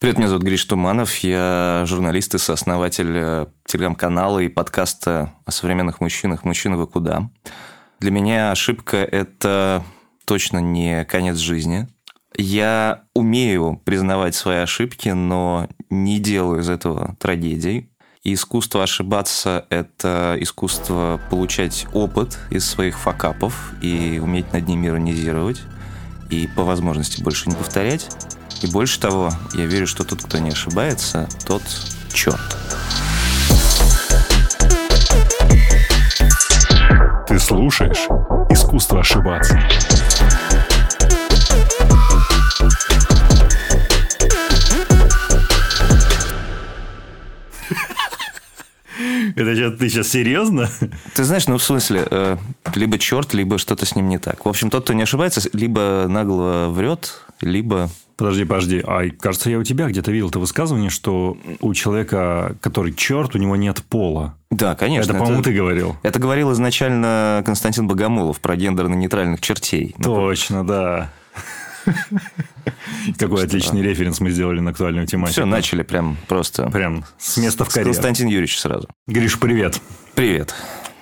Привет, меня зовут Гриш Туманов. Я журналист и сооснователь э, телеграм-канала и подкаста о современных мужчинах «Мужчина, вы куда?». Для меня ошибка – это точно не конец жизни. Я умею признавать свои ошибки, но не делаю из этого трагедий. И искусство ошибаться – это искусство получать опыт из своих факапов и уметь над ними иронизировать, и по возможности больше не повторять. И больше того, я верю, что тот, кто не ошибается, тот черт. Ты слушаешь «Искусство ошибаться». Это что, ты сейчас серьезно? Ты знаешь, ну, в смысле, э, либо черт, либо что-то с ним не так. В общем, тот, кто не ошибается, либо нагло врет, либо Подожди, подожди. А кажется, я у тебя где-то видел это высказывание, что у человека, который черт, у него нет пола. Да, конечно. Это, по-моему, ты говорил. Это говорил изначально Константин Богомолов про гендерно-нейтральных чертей. Точно, да. Какой отличный референс мы сделали на актуальную тематику. Все, начали прям просто. Прям с места в карьер. Константин Юрьевич сразу. Гриш, привет. Привет.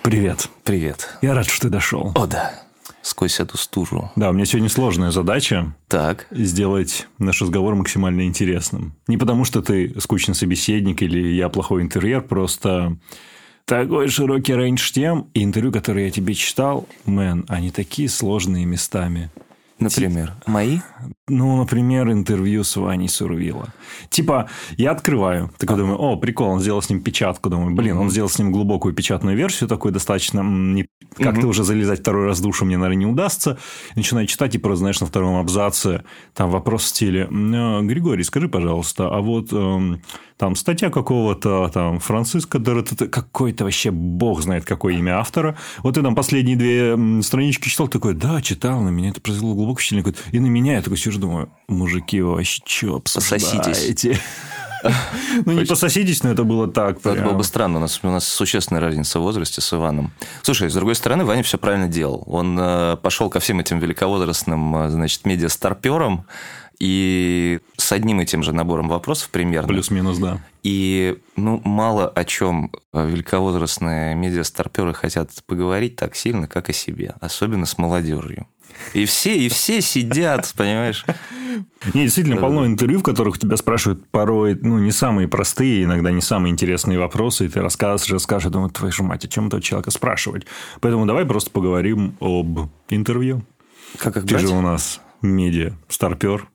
Привет. Привет. Я рад, что ты дошел. О, да сквозь эту стужу. Да, у меня сегодня сложная задача. Так. Сделать наш разговор максимально интересным. Не потому, что ты скучный собеседник или я плохой интерьер, просто такой широкий рейндж тем, и интервью, которые я тебе читал, мэн, они такие сложные местами. Например, мои? Ну, например, интервью с Ваней Сурвила. Типа, я открываю, такой а. думаю, о, прикол, он сделал с ним печатку. Думаю, блин, он сделал с ним глубокую печатную версию, такой достаточно... Не... Как-то уже залезать второй раз в душу мне, наверное, не удастся. начинаю читать, и просто, знаешь, на втором абзаце там вопрос в стиле, «Э, Григорий, скажи, пожалуйста, а вот эм, там статья какого-то там Франциска какой-то вообще бог знает какое имя автора. Вот ты там последние две странички читал, такой, да, читал, на меня это произвело глубокое впечатление. И на меня я такой сижу, думаю, мужики, вы вообще что обсуждаете? Ну, не пососитесь, но это было так. Это было бы странно. У нас, у нас существенная разница в возрасте с Иваном. Слушай, с другой стороны, Ваня все правильно делал. Он э, пошел ко всем этим великовозрастным, э, значит, медиа-старперам, и с одним и тем же набором вопросов примерно. Плюс-минус, да. И ну, мало о чем великовозрастные медиастарперы хотят поговорить так сильно, как о себе. Особенно с молодежью. И все, и все сидят, понимаешь? Не, действительно, полно интервью, в которых тебя спрашивают порой, ну, не самые простые, иногда не самые интересные вопросы, и ты рассказываешь, расскажешь, думаю, твою же мать, о чем этого человека спрашивать? Поэтому давай просто поговорим об интервью. Как их Ты брать? же у нас медиа, старпер.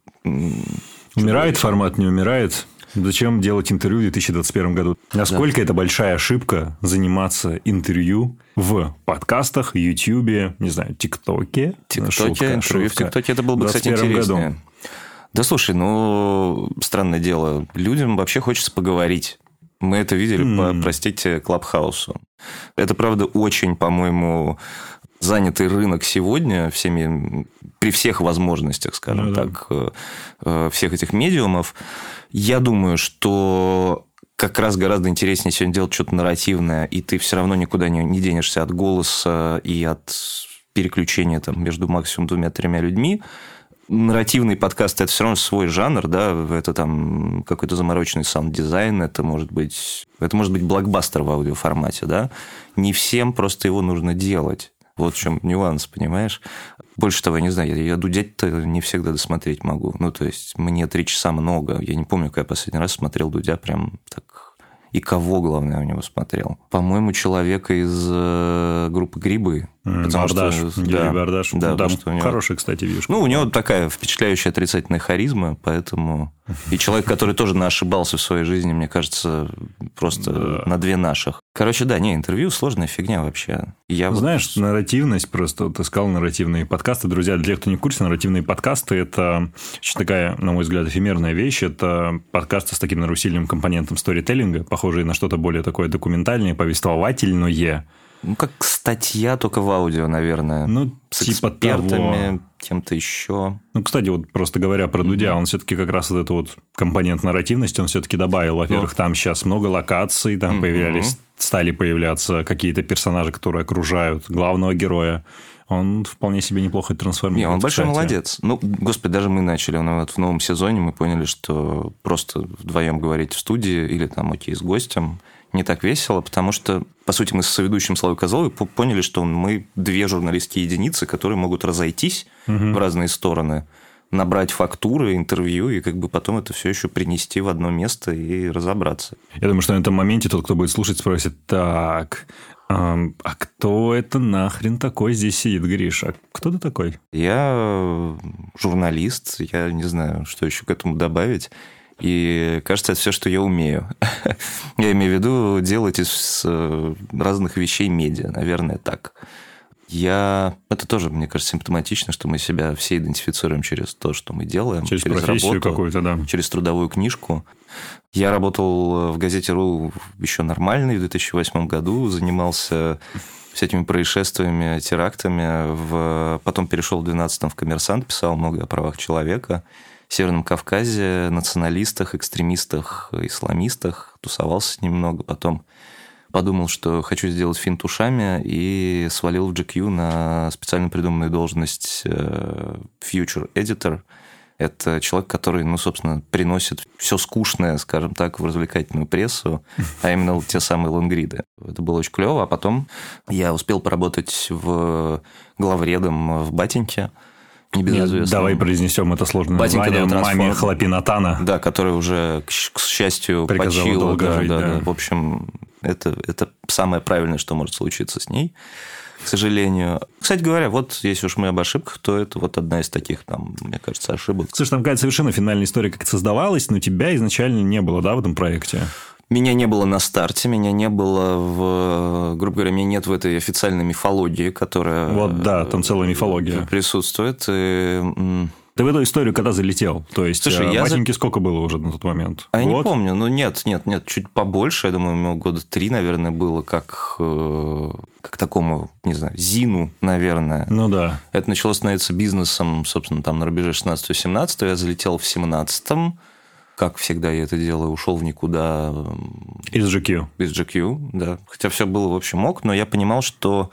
Умирает формат, не умирает? Зачем делать интервью в 2021 году? Насколько да. это большая ошибка заниматься интервью в подкастах, Ютьюбе, не знаю, ТикТоке? ТикТоке, интервью в ТикТоке, это было бы, кстати, интереснее. Году. Да слушай, ну, странное дело, людям вообще хочется поговорить. Мы это видели mm. по, простите, Клабхаусу. Это, правда, очень, по-моему, занятый рынок сегодня всеми, при всех возможностях, скажем ну, так, да. Э, всех этих медиумов, я думаю, что как раз гораздо интереснее сегодня делать что-то нарративное, и ты все равно никуда не, не денешься от голоса и от переключения там, между максимум двумя-тремя людьми. Нарративный подкаст – это все равно свой жанр, да, это там какой-то замороченный саунд-дизайн, это может быть, это может быть блокбастер в аудиоформате, да. Не всем просто его нужно делать. Вот в чем нюанс, понимаешь? Больше того, я не знаю, я, я Дудя-то не всегда досмотреть могу. Ну, то есть, мне три часа много. Я не помню, когда я последний раз смотрел Дудя прям так и кого, главное, у него смотрел. По-моему, человека из э, группы «Грибы». Потому Бардаш, что, да, Бардаш. Да, ну, да, что у него... Хороший, кстати, вижу. Ну, у него такая впечатляющая отрицательная харизма, поэтому... И человек, который тоже ошибался в своей жизни, мне кажется, просто да. на две наших. Короче, да, не, интервью сложная фигня вообще. Я Знаешь, вот... нарративность, просто ты сказал нарративные подкасты. Друзья, для тех, кто не в курсе, нарративные подкасты – это такая, на мой взгляд, эфемерная вещь. Это подкасты с таким нарусильным компонентом сторителлинга, похожие на что-то более такое документальное, повествовательное, Ну, как статья, только в аудио, наверное. Ну, с типа экспертами, кем-то еще. Ну, кстати, вот просто говоря про Дудя, mm-hmm. он все-таки как раз вот этот вот компонент нарративности, он все-таки добавил. Во-первых, ну. там сейчас много локаций, там mm-hmm. появлялись, стали появляться какие-то персонажи, которые окружают главного героя он вполне себе неплохо трансформирует. Не, он большой кстати. молодец. Ну, господи, даже мы начали, ну, вот в новом сезоне мы поняли, что просто вдвоем говорить в студии или там, окей, с гостем не так весело, потому что, по сути, мы с соведущим Славой Козловой поняли, что мы две журналистские единицы, которые могут разойтись угу. в разные стороны, набрать фактуры, интервью, и как бы потом это все еще принести в одно место и разобраться. Я думаю, что на этом моменте тот, кто будет слушать, спросит, так, а кто это нахрен такой здесь сидит, Гриша? Кто ты такой? Я журналист, я не знаю, что еще к этому добавить. И кажется, это все, что я умею. я имею в виду делать из э, разных вещей медиа, наверное, так. Я... Это тоже, мне кажется, симптоматично, что мы себя все идентифицируем через то, что мы делаем. Через, через профессию какую-то, да. Через трудовую книжку. Я работал в газете «Ру» еще нормальный в 2008 году, занимался всякими происшествиями, терактами. В... Потом перешел в 12-м в «Коммерсант», писал много о правах человека. Северном Кавказе, националистах, экстремистах, исламистах. Тусовался немного. Потом подумал, что хочу сделать финт ушами и свалил в GQ на специально придуманную должность э, Future Editor. Это человек, который, ну, собственно, приносит все скучное, скажем так, в развлекательную прессу, а именно те самые лонгриды. Это было очень клево. А потом я успел поработать в главредом в Батеньке, небезызвестном. Давай произнесем это сложное Батенька название маме Хлопинатана. Да, который уже, к, счастью, Приказал почил. Долго да, жить, да, да. Да. В общем, это, это самое правильное, что может случиться с ней, к сожалению. Кстати говоря, вот если уж мы об ошибках, то это вот одна из таких, там, мне кажется, ошибок. Слушай, там какая-то совершенно финальная история, как это создавалось, но тебя изначально не было, да, в этом проекте? Меня не было на старте, меня не было в, грубо говоря, меня нет в этой официальной мифологии, которая... Вот, да, там целая мифология. Присутствует. И ты в эту историю когда залетел? То есть, Слушай, я Васеньке за... сколько было уже на тот момент? А я не помню. Ну, нет, нет, нет, чуть побольше. Я думаю, ему года три, наверное, было, как, э, как такому, не знаю, Зину, наверное. Ну, да. Это начало становиться бизнесом, собственно, там на рубеже 16-17. Я залетел в 17-м как всегда я это делаю, ушел в никуда. Из GQ. Из GQ, да. Хотя все было, в общем, ок, но я понимал, что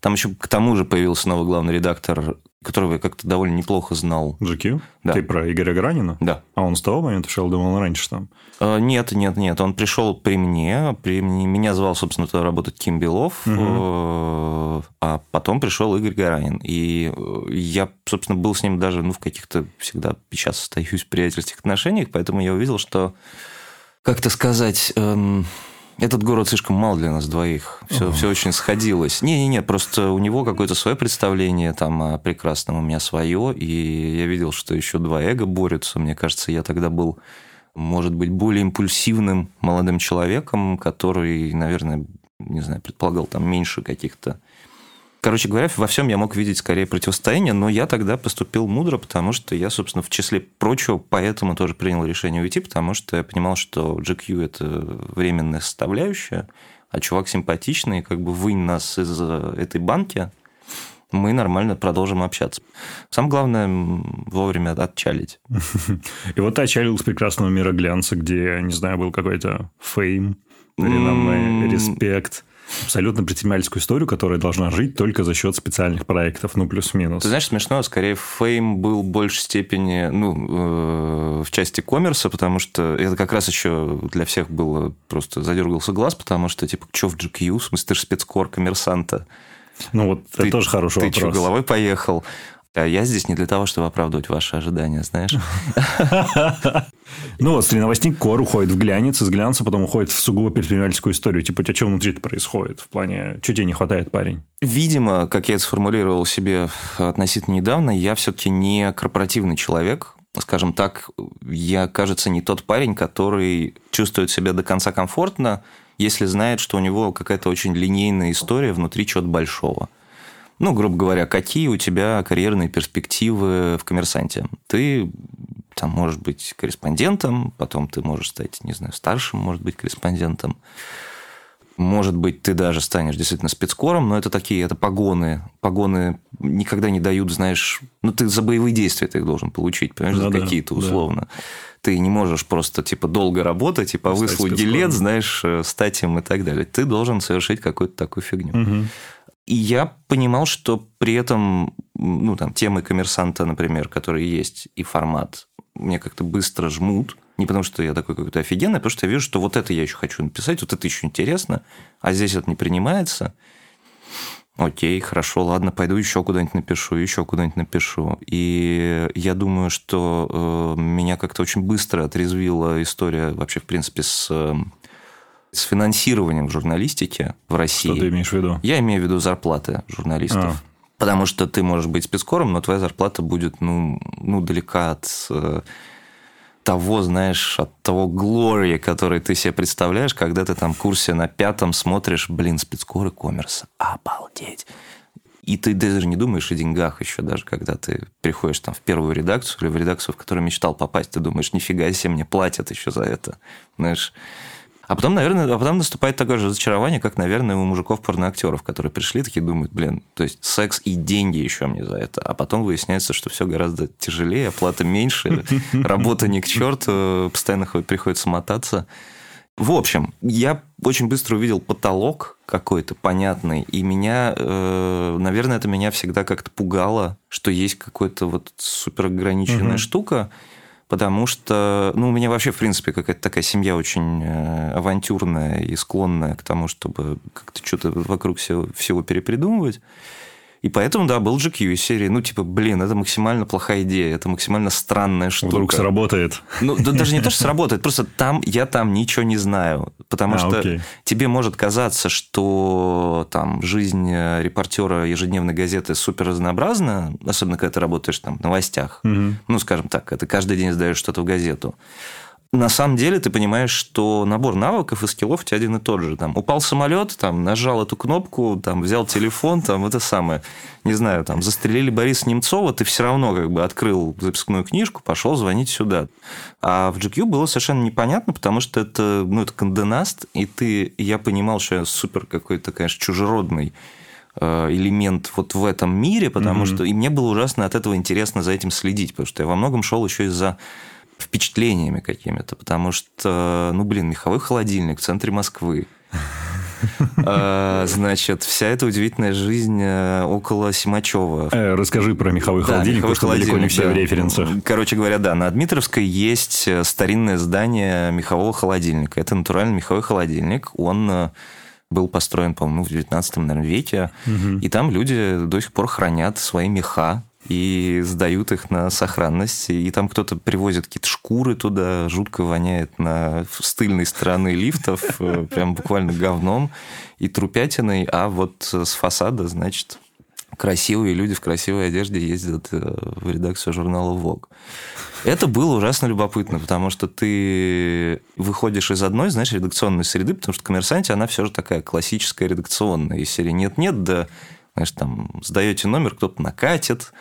там еще к тому же появился новый главный редактор которого я как-то довольно неплохо знал. GQ? Да. Ты про Игоря Гранина? Да. А он с того момента шел, думал, он раньше там? А, нет, нет, нет. Он пришел при мне. При мне меня звал, собственно, туда работать Ким Белов. Угу. А потом пришел Игорь Гаранин. И э, я, собственно, был с ним даже ну, в каких-то всегда сейчас остаюсь в приятельских отношениях, поэтому я увидел, что как-то сказать, эм, этот город слишком мал для нас двоих. Все, все очень сходилось. Не-не-не, просто у него какое-то свое представление там о прекрасном, у меня свое. И я видел, что еще два эго борются. Мне кажется, я тогда был, может быть, более импульсивным молодым человеком, который, наверное, не знаю, предполагал там меньше каких-то Короче говоря, во всем я мог видеть скорее противостояние, но я тогда поступил мудро, потому что я, собственно, в числе прочего, поэтому тоже принял решение уйти, потому что я понимал, что GQ – это временная составляющая, а чувак симпатичный, как бы вынь нас из этой банки, мы нормально продолжим общаться. Самое главное вовремя отчалить. И вот ты отчалил с прекрасного мира глянца, где, не знаю, был какой-то fame, реноме, респект абсолютно предпринимательскую историю, которая должна жить только за счет специальных проектов, ну, плюс-минус. Ты знаешь, смешно, скорее, fame был в большей степени, ну, э, в части коммерса, потому что это как раз еще для всех было просто задергался глаз, потому что, типа, что в GQ, в смысле, ты же спецкор коммерсанта. Ну, вот ты, это тоже хороший ты вопрос. Ты что, головой поехал? А я здесь не для того, чтобы оправдывать ваши ожидания, знаешь. Ну вот, новостник Кор уходит в глянец, из глянца потом уходит в сугубо предпринимательскую историю. Типа, у тебя что внутри происходит? В плане, что тебе не хватает, парень? Видимо, как я это сформулировал себе относительно недавно, я все-таки не корпоративный человек. Скажем так, я, кажется, не тот парень, который чувствует себя до конца комфортно, если знает, что у него какая-то очень линейная история внутри чего-то большого. Ну, грубо говоря, какие у тебя карьерные перспективы в коммерсанте? Ты там можешь быть корреспондентом, потом ты можешь стать, не знаю, старшим, может быть, корреспондентом. Может быть, ты даже станешь действительно спецкором, но это такие, это погоны. Погоны никогда не дают, знаешь, ну ты за боевые действия ты их должен получить, понимаешь, за какие-то условно. Да. Ты не можешь просто типа долго работать и по выслуге лет, знаешь, э, стать им и так далее. Ты должен совершить какую-то такую фигню. Угу. И я понимал, что при этом, ну, там, темы коммерсанта, например, которые есть, и формат, мне как-то быстро жмут. Не потому, что я такой какой-то офигенный, а потому что я вижу, что вот это я еще хочу написать, вот это еще интересно, а здесь это не принимается. Окей, хорошо, ладно, пойду еще куда-нибудь напишу, еще куда-нибудь напишу. И я думаю, что э, меня как-то очень быстро отрезвила история вообще, в принципе, с э, с финансированием в журналистике в России. Что ты имеешь в виду? Я имею в виду зарплаты журналистов. А. Потому что ты можешь быть спецкором, но твоя зарплата будет ну, ну, далека от э, того, знаешь, от того глория, который ты себе представляешь, когда ты там в курсе на пятом смотришь, блин, спецкоры коммерса, обалдеть. И ты даже не думаешь о деньгах еще, даже когда ты приходишь там в первую редакцию или в редакцию, в которую мечтал попасть, ты думаешь, нифига себе, мне платят еще за это. Знаешь, а потом, наверное, а потом наступает такое же разочарование, как, наверное, у мужиков-порноактеров, которые пришли, такие думают, блин, то есть секс и деньги еще мне за это. А потом выясняется, что все гораздо тяжелее, оплата меньше, работа не к черту, постоянно приходится мотаться. В общем, я очень быстро увидел потолок какой-то понятный, и меня, э, наверное, это меня всегда как-то пугало, что есть какая-то вот супер ограниченная угу. штука, потому что, ну, у меня вообще, в принципе, какая-то такая семья очень э, авантюрная и склонная к тому, чтобы как-то что-то вокруг всего, всего перепридумывать. И поэтому, да, был GQ из серии, ну, типа, блин, это максимально плохая идея, это максимально странная штука. Вдруг сработает. Ну, да, даже не то, что сработает, просто там, я там ничего не знаю. Потому а, что окей. тебе может казаться, что там жизнь э, репортера ежедневной газеты супер разнообразна, особенно когда ты работаешь там в новостях. Угу. Ну, скажем так, это каждый день сдаешь что-то в газету на самом деле ты понимаешь, что набор навыков и скиллов у тебя один и тот же. Там, упал самолет, там, нажал эту кнопку, там, взял телефон, там, это самое. Не знаю, там, застрелили Бориса Немцова, ты все равно как бы открыл записную книжку, пошел звонить сюда. А в GQ было совершенно непонятно, потому что это, ну, это конденаст, и ты, я понимал, что я супер какой-то, конечно, чужеродный э, элемент вот в этом мире, потому mm-hmm. что и мне было ужасно от этого интересно за этим следить, потому что я во многом шел еще из-за впечатлениями какими-то, потому что, ну, блин, меховой холодильник в центре Москвы. А, значит, вся эта удивительная жизнь э, около Симачева. Э, расскажи про меховой холодильник, потому что далеко не все в референсах. Короче говоря, да, на Дмитровской есть э, старинное здание мехового холодильника. Это натуральный меховой холодильник. Он был построен, по-моему, в 19 наверное, веке. И там люди до сих пор хранят свои меха и сдают их на сохранность. И там кто-то привозит какие-то шкуры туда, жутко воняет на с тыльной стороны лифтов, э, прям буквально говном и трупятиной, а вот с фасада, значит, красивые люди в красивой одежде ездят э, в редакцию журнала Vogue. Это было ужасно любопытно, потому что ты выходишь из одной, знаешь, редакционной среды, потому что коммерсанте, она все же такая классическая редакционная. Из серии нет-нет, да знаешь, там сдаете номер, кто-то накатит,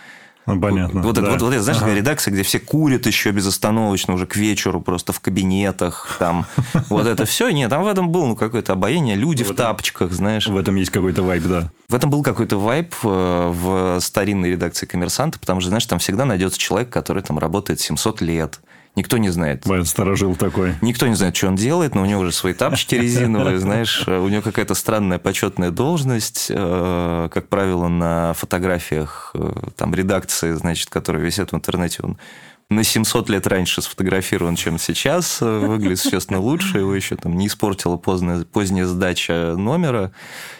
понятно. Вот, да. это, вот, вот это, знаешь, ага. редакция, где все курят еще безостановочно уже к вечеру, просто в кабинетах, там, вот это все. Нет, там в этом был ну, какое-то обаяние, люди в, в тапочках, знаешь. В этом есть какой-то вайп, да. В этом был какой-то вайп э, в старинной редакции «Коммерсанта», потому что, знаешь, там всегда найдется человек, который там работает 700 лет, Никто не знает. Бен сторожил такой. Никто не знает, что он делает, но у него уже свои тапочки резиновые, знаешь, э, у него какая-то странная почетная должность, э, как правило, на фотографиях э, там редакции, значит, которые висят в интернете, он на 700 лет раньше сфотографирован, чем сейчас, выглядит, честно, лучше, его еще там не испортила поздняя, поздняя сдача номера,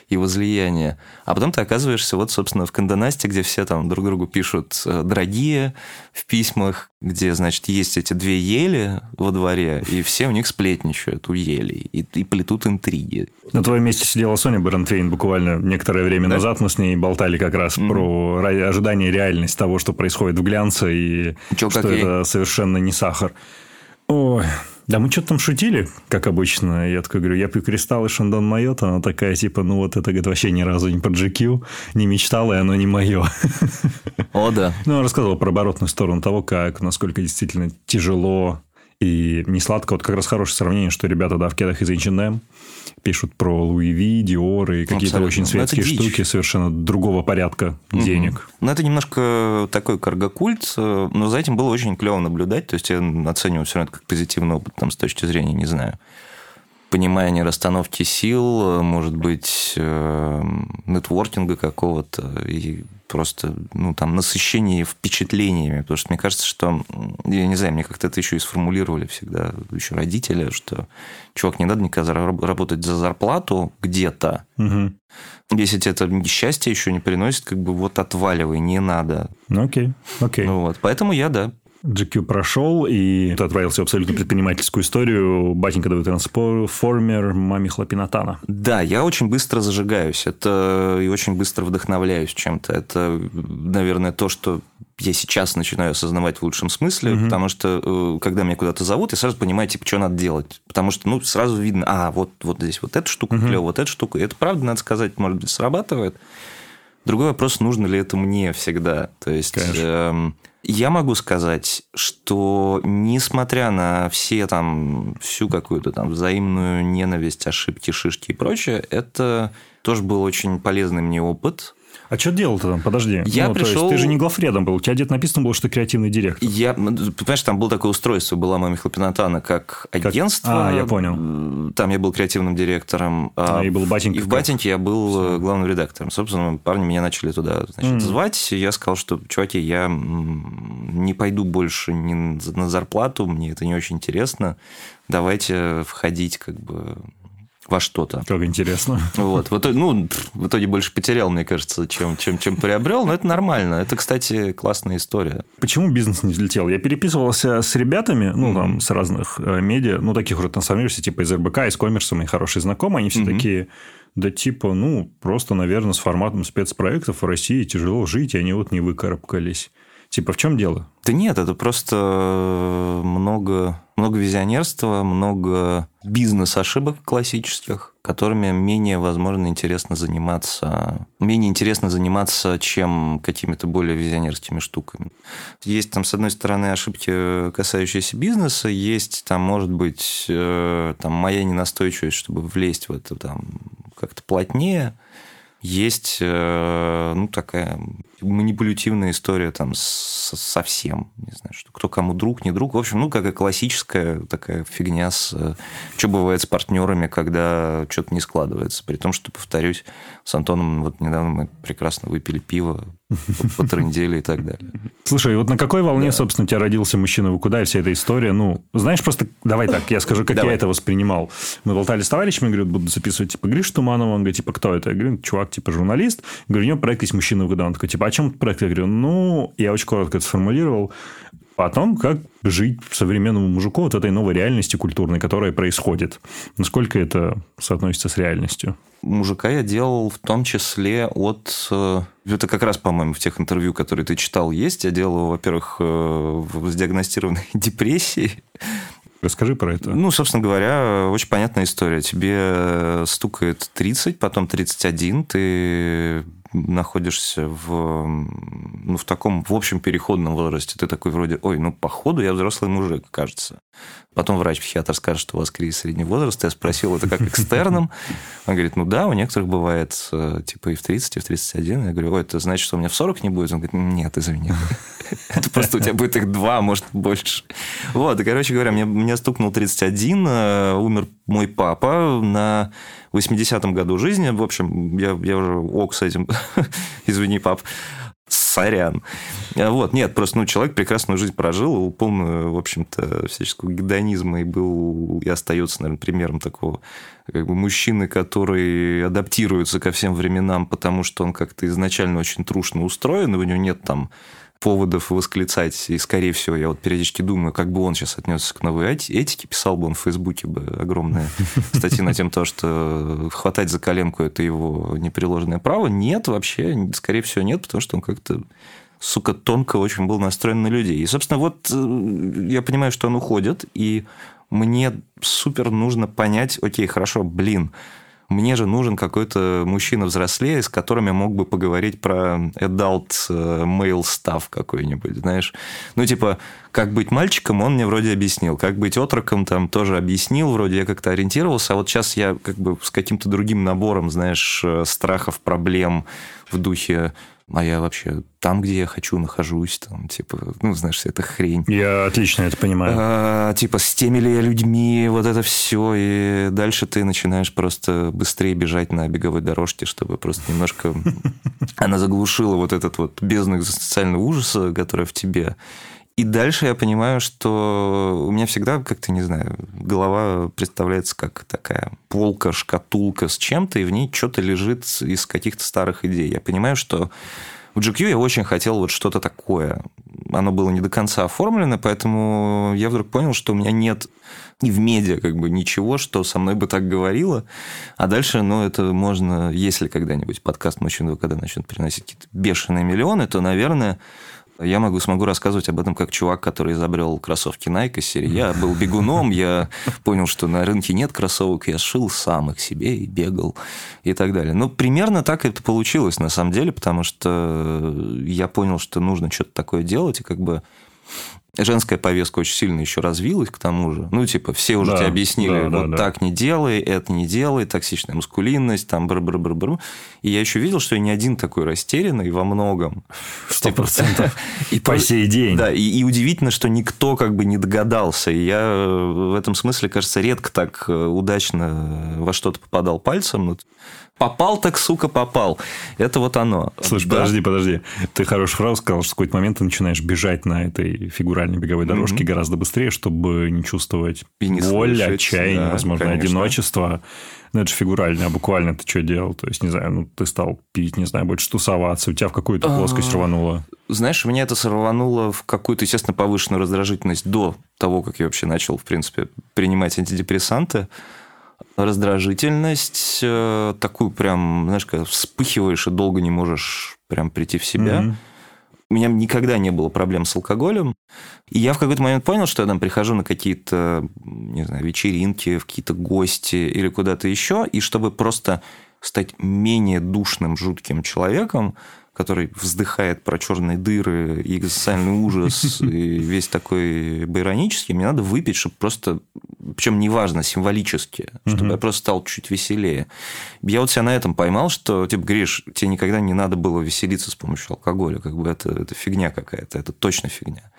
и возлияние. А потом ты оказываешься вот, собственно, в Кандонасте, где все там друг другу пишут э, «дорогие» в письмах, где, значит, есть эти две ели во дворе, и все у них сплетничают у елей, и, и плетут интриги. На твоем месте сидела Соня Барентвейн буквально некоторое время да? назад. Мы с ней болтали как раз mm-hmm. про ожидание реальность того, что происходит в глянце, и Чё, что это совершенно не сахар. Ой, да мы что-то там шутили, как обычно. Я такой говорю, я пью кристалл и Шандон Майот. Она такая, типа, ну вот это, говорит, вообще ни разу не про GQ, не мечтала, и оно не мое. О, да. Ну, рассказывал про оборотную сторону того, как, насколько действительно тяжело И не сладко, вот как раз хорошее сравнение, что ребята, да, в кедах из H&M пишут про Луи Ви, Диор и какие-то очень светские штуки совершенно другого порядка угу. денег. Ну, это немножко такой каргокульт, но за этим было очень клево наблюдать. То есть, я оцениваю все равно как позитивный опыт там, с точки зрения, не знаю, понимание расстановки сил, может быть, э, нетворкинга какого-то и просто, ну, там, насыщение впечатлениями, потому что мне кажется, что, я не знаю, мне как-то это еще и сформулировали всегда, еще родители, что, чувак, не надо никогда работать за зарплату где-то, угу. если тебе это счастье еще не приносит, как бы вот отваливай, не надо. Ну, окей, окей. Ну, вот, поэтому я, да, GQ прошел, и ты отправился в абсолютно предпринимательскую историю. Батенька давай трансформер маме Хлопинатана. Да, я очень быстро зажигаюсь. Это и очень быстро вдохновляюсь чем-то. Это, наверное, то, что я сейчас начинаю осознавать в лучшем смысле, угу. потому что э, когда меня куда-то зовут, я сразу понимаю, типа, что надо делать. Потому что, ну, сразу видно, а, вот, вот здесь вот эта штука угу. клевая, вот эта штука. Это правда, надо сказать, может быть, срабатывает. Другой вопрос, нужно ли это мне всегда. То есть, э, я могу сказать, что несмотря на все там, всю какую-то там взаимную ненависть, ошибки, шишки и прочее, это тоже был очень полезный мне опыт. А что делал-то там? Подожди. Я ну, пришел... ты же не главредом был. У тебя где-то написано было, что креативный директор. Я... Понимаешь, там было такое устройство, была мама Михлопинатана как агентство. Как... А, я понял. Там я был креативным директором. А, и был Батенька. И в Батеньке я был Все. главным редактором. Собственно, парни меня начали туда значит, mm. звать. Я сказал, что, чуваки, я не пойду больше ни на зарплату, мне это не очень интересно. Давайте входить как бы во что-то. Как интересно. Вот. В итоге, ну, в итоге больше потерял, мне кажется, чем, чем, чем приобрел, но это нормально. Это, кстати, классная история. Почему бизнес не взлетел? Я переписывался с ребятами, ну, там, с разных э, медиа, ну, таких уже трансформируешься, типа из РБК, из коммерса, мои хорошие знакомые, они все mm-hmm. такие, да типа, ну, просто, наверное, с форматом спецпроектов в России тяжело жить, и они вот не выкарабкались. Типа, в чем дело? Да нет, это просто много, много визионерства, много бизнес-ошибок классических, которыми менее, возможно, интересно заниматься, менее интересно заниматься, чем какими-то более визионерскими штуками. Есть там, с одной стороны, ошибки, касающиеся бизнеса, есть там, может быть, э, там, моя ненастойчивость, чтобы влезть в это там как-то плотнее, есть э, ну, такая манипулятивная история там со всем. Не знаю, что кто кому друг, не друг. В общем, ну, какая классическая такая фигня с... Э, что бывает с партнерами, когда что-то не складывается. При том, что, повторюсь, с Антоном вот недавно мы прекрасно выпили пиво, потрындели и так далее. Слушай, вот на какой волне, да. собственно, у тебя родился мужчина вы куда и вся эта история? Ну, знаешь, просто давай так, я скажу, как давай. я это воспринимал. Мы болтали с товарищами, говорю, буду записывать, типа, Гриш Туманова. Он говорит, типа, кто это? Я говорю, чувак, типа, журналист. Я говорю, у него проект есть «Мужчина в года». Он такой, типа, о чем проект? Я говорю, ну, я очень коротко это сформулировал о том, как жить современному мужику вот этой новой реальности культурной, которая происходит. Насколько это соотносится с реальностью? Мужика я делал в том числе от... Э, это как раз, по-моему, в тех интервью, которые ты читал, есть. Я делал его, во-первых, э, с диагностированной депрессией. Расскажи про это. Ну, собственно говоря, очень понятная история. Тебе стукает 30, потом 31, ты находишься в, ну, в таком, в общем, переходном возрасте. Ты такой вроде, ой, ну, походу я взрослый мужик, кажется. Потом врач-психиатр скажет, что у вас кризис среднего возраста. Я спросил это как экстерном. Он говорит, ну да, у некоторых бывает э, типа и в 30, и в 31. Я говорю, ой, это значит, что у меня в 40 не будет? Он говорит, нет, извини. Это просто у тебя будет их два, может, больше. Вот, и, короче говоря, мне, мне стукнул 31, э, умер мой папа на 80-м году жизни. В общем, я, я уже ок с этим. Извини, пап. Сорян. Вот, нет, просто, ну, человек прекрасную жизнь прожил, полную, в общем-то, всяческого гедонизма и был, и остается, наверное, примером такого как бы мужчины, который адаптируется ко всем временам, потому что он как-то изначально очень трушно устроен, и у него нет там поводов восклицать. И, скорее всего, я вот периодически думаю, как бы он сейчас отнесся к новой этике. Писал бы он в Фейсбуке бы огромные статьи на тем, то, что хватать за коленку – это его непреложное право. Нет, вообще, скорее всего, нет, потому что он как-то сука, тонко очень был настроен на людей. И, собственно, вот э, я понимаю, что он уходит, и мне супер нужно понять, окей, хорошо, блин, Мне же нужен какой-то мужчина взрослее, с которым я мог бы поговорить про adult э, male stuff какой-нибудь, знаешь. Ну, типа, как быть мальчиком, он мне вроде объяснил. Как быть отроком, там тоже объяснил, вроде я как-то ориентировался. А вот сейчас я как бы с каким-то другим набором, знаешь, э, страхов, проблем в духе а я вообще там, где я хочу, нахожусь, там, типа, ну, знаешь, это хрень. Я отлично это понимаю. А, типа, с теми ли я людьми, вот это все, и дальше ты начинаешь просто быстрее бежать на беговой дорожке, чтобы просто немножко... Она заглушила вот этот вот бездну социального ужаса, который в тебе, и дальше я понимаю, что у меня всегда, как-то, не знаю, голова представляется как такая полка, шкатулка с чем-то, и в ней что-то лежит из каких-то старых идей. Я понимаю, что в GQ я очень хотел вот что-то такое. Оно было не до конца оформлено, поэтому я вдруг понял, что у меня нет и в медиа как бы ничего, что со мной бы так говорило. А дальше, ну, это можно, если когда-нибудь подкаст «Мужчина когда начнет приносить какие-то бешеные миллионы, то, наверное, я могу, смогу рассказывать об этом как чувак, который изобрел кроссовки Nike из серии. Я был бегуном, я понял, что на рынке нет кроссовок, я сшил сам их себе и бегал и так далее. Ну, примерно так это получилось на самом деле, потому что я понял, что нужно что-то такое делать, и как бы женская повестка очень сильно еще развилась к тому же. Ну, типа, все уже да, тебе объяснили, да, вот да, так да. не делай, это не делай, токсичная маскулинность, там, бр бр бр бр И я еще видел, что я не один такой растерянный во многом. Сто процентов. И по сей день. Да, и, и удивительно, что никто как бы не догадался. И я в этом смысле, кажется, редко так э, удачно во что-то попадал пальцем. Попал так, сука, попал. Это вот оно. Слушай, да? подожди, подожди. Ты хорошую фразу сказал, что в какой-то момент ты начинаешь бежать на этой фигуральной беговой дорожке mm-hmm. гораздо быстрее, чтобы не чувствовать и не боль, слышать, отчаяние, да, возможно, конечно. одиночество. Ну, это же фигурально, а буквально ты что делал? То есть, не знаю, ну, ты стал пить, не знаю, больше тусоваться, у тебя в какую-то плоскость а, рвануло? Знаешь, у меня это сорвануло в какую-то, естественно, повышенную раздражительность до того, как я вообще начал, в принципе, принимать антидепрессанты раздражительность, э, такую прям, знаешь, когда вспыхиваешь и долго не можешь прям прийти в себя. Mm-hmm. У меня никогда не было проблем с алкоголем. И я в какой-то момент понял, что я там прихожу на какие-то, не знаю, вечеринки, в какие-то гости или куда-то еще, и чтобы просто стать менее душным, жутким человеком, который вздыхает про черные дыры и экзистенциальный ужас, и весь такой байронический, мне надо выпить, чтобы просто, причем неважно, символически, чтобы я просто стал чуть веселее. Я вот себя на этом поймал, что, типа, Гриш, тебе никогда не надо было веселиться с помощью алкоголя, как бы это, это фигня какая-то, это точно фигня.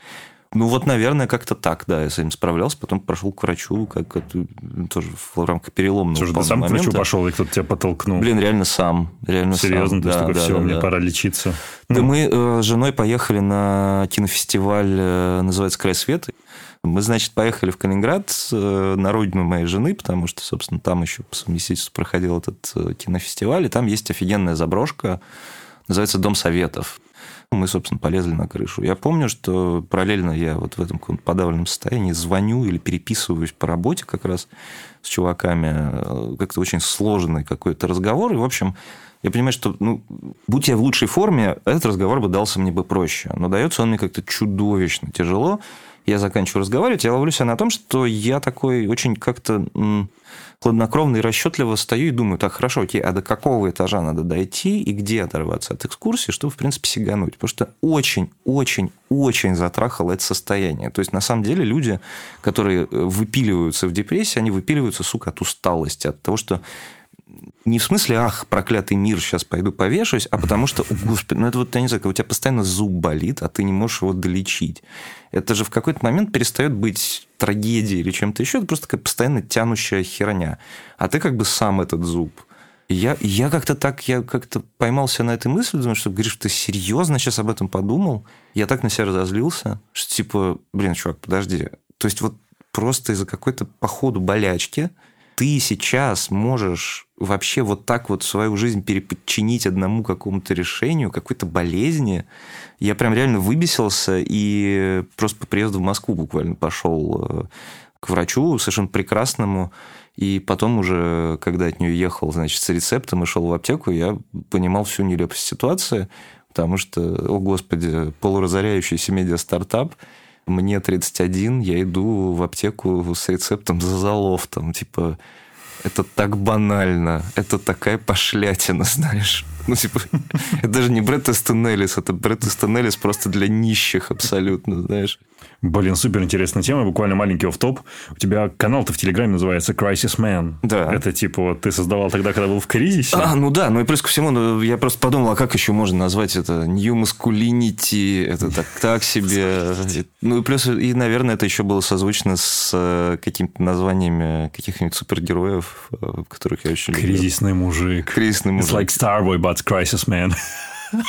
Ну, вот, наверное, как-то так, да, я с этим справлялся, потом прошел к врачу, как это, тоже в рамках переломного Слушай, ты сам момента. к врачу пошел, и кто-то тебя подтолкнул? Блин, реально сам, реально Серьезно? сам. Есть, да, такой, да, все, да, мне да. пора лечиться? Да, ну. мы э, с женой поехали на кинофестиваль, э, называется «Край света». Мы, значит, поехали в Калининград э, на родину моей жены, потому что, собственно, там еще по совместительству проходил этот э, кинофестиваль, и там есть офигенная заброшка, называется «Дом Советов». Мы, собственно, полезли на крышу. Я помню, что параллельно я вот в этом подавленном состоянии звоню или переписываюсь по работе как раз с чуваками. Как-то очень сложный какой-то разговор. И, в общем, я понимаю, что, ну, будь я в лучшей форме, этот разговор бы дался мне бы проще. Но дается он мне как-то чудовищно тяжело. Я заканчиваю разговаривать, я ловлю себя на том, что я такой очень как-то хладнокровно и расчетливо стою и думаю, так, хорошо, окей, а до какого этажа надо дойти и где оторваться от экскурсии, чтобы, в принципе, сигануть? Потому что очень-очень-очень затрахало это состояние. То есть, на самом деле, люди, которые э, выпиливаются в депрессии, они выпиливаются, сука, от усталости, от того, что не в смысле, ах, проклятый мир, сейчас пойду повешусь, а потому что, господи, ну это вот, я не знаю, у тебя постоянно зуб болит, а ты не можешь его долечить. Это же в какой-то момент перестает быть трагедией или чем-то еще, это просто такая постоянно тянущая херня. А ты как бы сам этот зуб. я, я как-то так, я как-то поймался на этой мысли, думаю, что, говоришь, ты серьезно сейчас об этом подумал? Я так на себя разозлился, что типа, блин, чувак, подожди. То есть вот просто из-за какой-то походу болячки ты сейчас можешь вообще вот так вот свою жизнь переподчинить одному какому-то решению, какой-то болезни. Я прям реально выбесился и просто по приезду в Москву буквально пошел э, к врачу совершенно прекрасному. И потом уже, когда от нее ехал, значит, с рецептом и шел в аптеку, я понимал всю нелепость ситуации, потому что, о господи, полуразоряющийся медиа-стартап – мне 31, я иду в аптеку с рецептом за залов, там, типа, Это так банально. Это такая пошлятина, знаешь. Ну, типа, это даже не Брэд Эстон Эллис, это Брэд Эстон Эллис просто для нищих абсолютно, знаешь. Блин, супер интересная тема. Буквально маленький оф-топ. У тебя канал-то в Телеграме называется Crisis Man. Да. Это типа вот ты создавал тогда, когда был в кризисе? А, ну да. Ну и плюс ко всему, ну, я просто подумал, а как еще можно назвать это? New Masculinity. Это так, так себе. Ну и плюс, и, наверное, это еще было созвучно с э, какими-то названиями каких-нибудь супергероев, э, которых я очень люблю. Кризисный мужик. Кризисный мужик. It's like Starboy, but Crisis Man.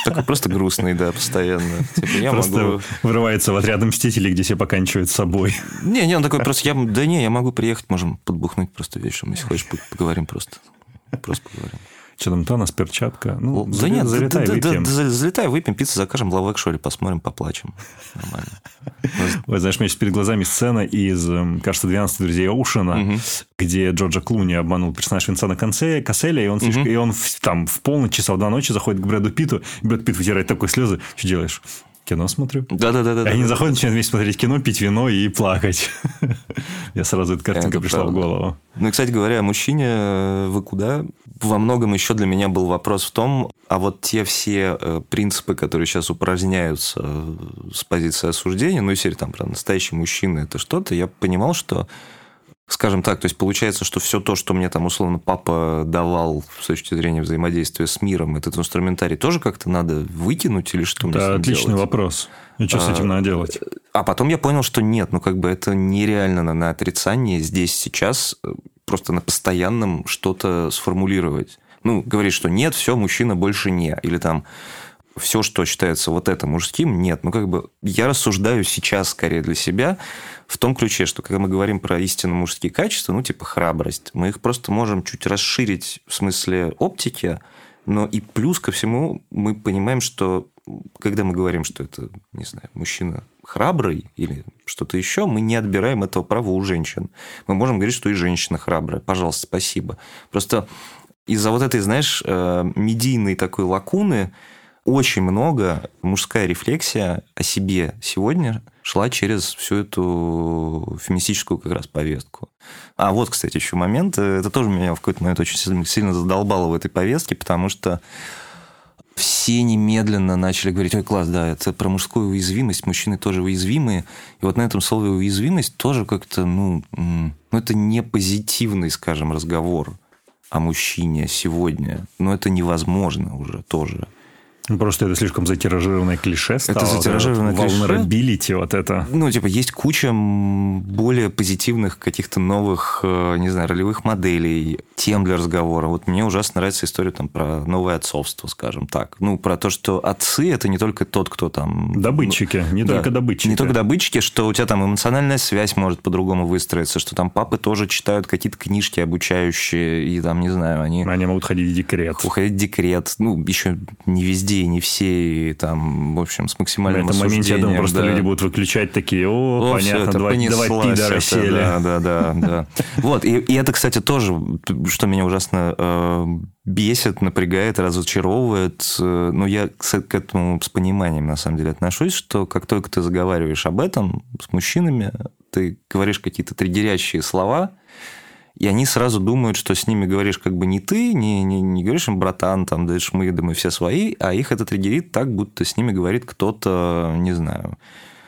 Такой просто грустный, да, постоянно. Типа, я просто могу... врывается в отряд Мстителей, где все поканчивают с собой. Не, не, он такой просто, я, да не, я могу приехать, можем подбухнуть просто вечером, если хочешь, поговорим просто. Просто поговорим. Что там, Танос, перчатка? Ну, да залет, нет, залетай, да, выпьем. Да, да, залетай, выпьем, пиццу закажем, лавек шоли, посмотрим, поплачем. Нормально. Ой, знаешь, у меня сейчас перед глазами сцена из, эм, кажется, 12 друзей Оушена, угу. где Джорджа Клуни обманул персонаж Винсана Конце, Касселя, и он, слишком, угу. и он там в полночь, часа в два ночи заходит к Брэду Питу, и Брэд Питт вытирает такой слезы. Что делаешь? Кино смотрю. Да-да-да. да. Они заходят, начинают вместе смотреть кино, пить вино и плакать. Я сразу эта картинка это пришла правда. в голову. Ну и, кстати говоря, мужчине, э, вы куда? Во многом еще для меня был вопрос в том, а вот те все э, принципы, которые сейчас упраздняются э, с позиции осуждения, ну, если там про настоящий мужчина это что-то, я понимал, что скажем так, то есть получается, что все то, что мне там условно папа давал с точки зрения взаимодействия с миром, этот инструментарий тоже как-то надо выкинуть или что Да, отличный делать? вопрос. И что а, с этим надо делать? А потом я понял, что нет, ну как бы это нереально на, на отрицании здесь сейчас э, просто на постоянном что-то сформулировать. Ну, говорить, что нет, все, мужчина больше не. Или там все, что считается вот это мужским, нет. Ну, как бы я рассуждаю сейчас скорее для себя в том ключе, что когда мы говорим про истинно мужские качества, ну, типа храбрость, мы их просто можем чуть расширить в смысле оптики, но и плюс ко всему мы понимаем, что когда мы говорим, что это, не знаю, мужчина храбрый или что-то еще, мы не отбираем этого права у женщин. Мы можем говорить, что и женщина храбрая. Пожалуйста, спасибо. Просто из-за вот этой, знаешь, э, медийной такой лакуны очень много мужская рефлексия о себе сегодня шла через всю эту феминистическую как раз повестку. А вот, кстати, еще момент. Это тоже меня в какой-то момент очень сильно задолбало в этой повестке, потому что все немедленно начали говорить, ой, класс, да, это про мужскую уязвимость, мужчины тоже уязвимые. И вот на этом слове уязвимость тоже как-то, ну, ну это не позитивный, скажем, разговор о мужчине сегодня. Но это невозможно уже тоже. Ну, просто это слишком затиражированное клише стало. Это затиражированное вот клише. Vulnerability вот это. Ну, типа, есть куча более позитивных каких-то новых, э, не знаю, ролевых моделей, тем для разговора. Вот мне ужасно нравится история там про новое отцовство, скажем так. Ну, про то, что отцы – это не только тот, кто там... Добытчики, не да, только добытчики. Не только добытчики, что у тебя там эмоциональная связь может по-другому выстроиться, что там папы тоже читают какие-то книжки обучающие, и там, не знаю, они... Они могут ходить в декрет. Уходить в декрет. Ну, еще не везде и не все, и там, в общем, с максимальным В этом моменте, я думаю, просто да. люди будут выключать такие, о, о понятно, два, два пидора сели. Да, да, да. да. Вот, и, и это, кстати, тоже, что меня ужасно э, бесит, напрягает, разочаровывает. Э, но я к, к этому с пониманием, на самом деле, отношусь, что как только ты заговариваешь об этом с мужчинами, ты говоришь какие-то триггерящие слова, и они сразу думают, что с ними говоришь как бы не ты, не, не, не говоришь им братан, там, да мы, да мы все свои, а их это триггерит так, будто с ними говорит кто-то, не знаю,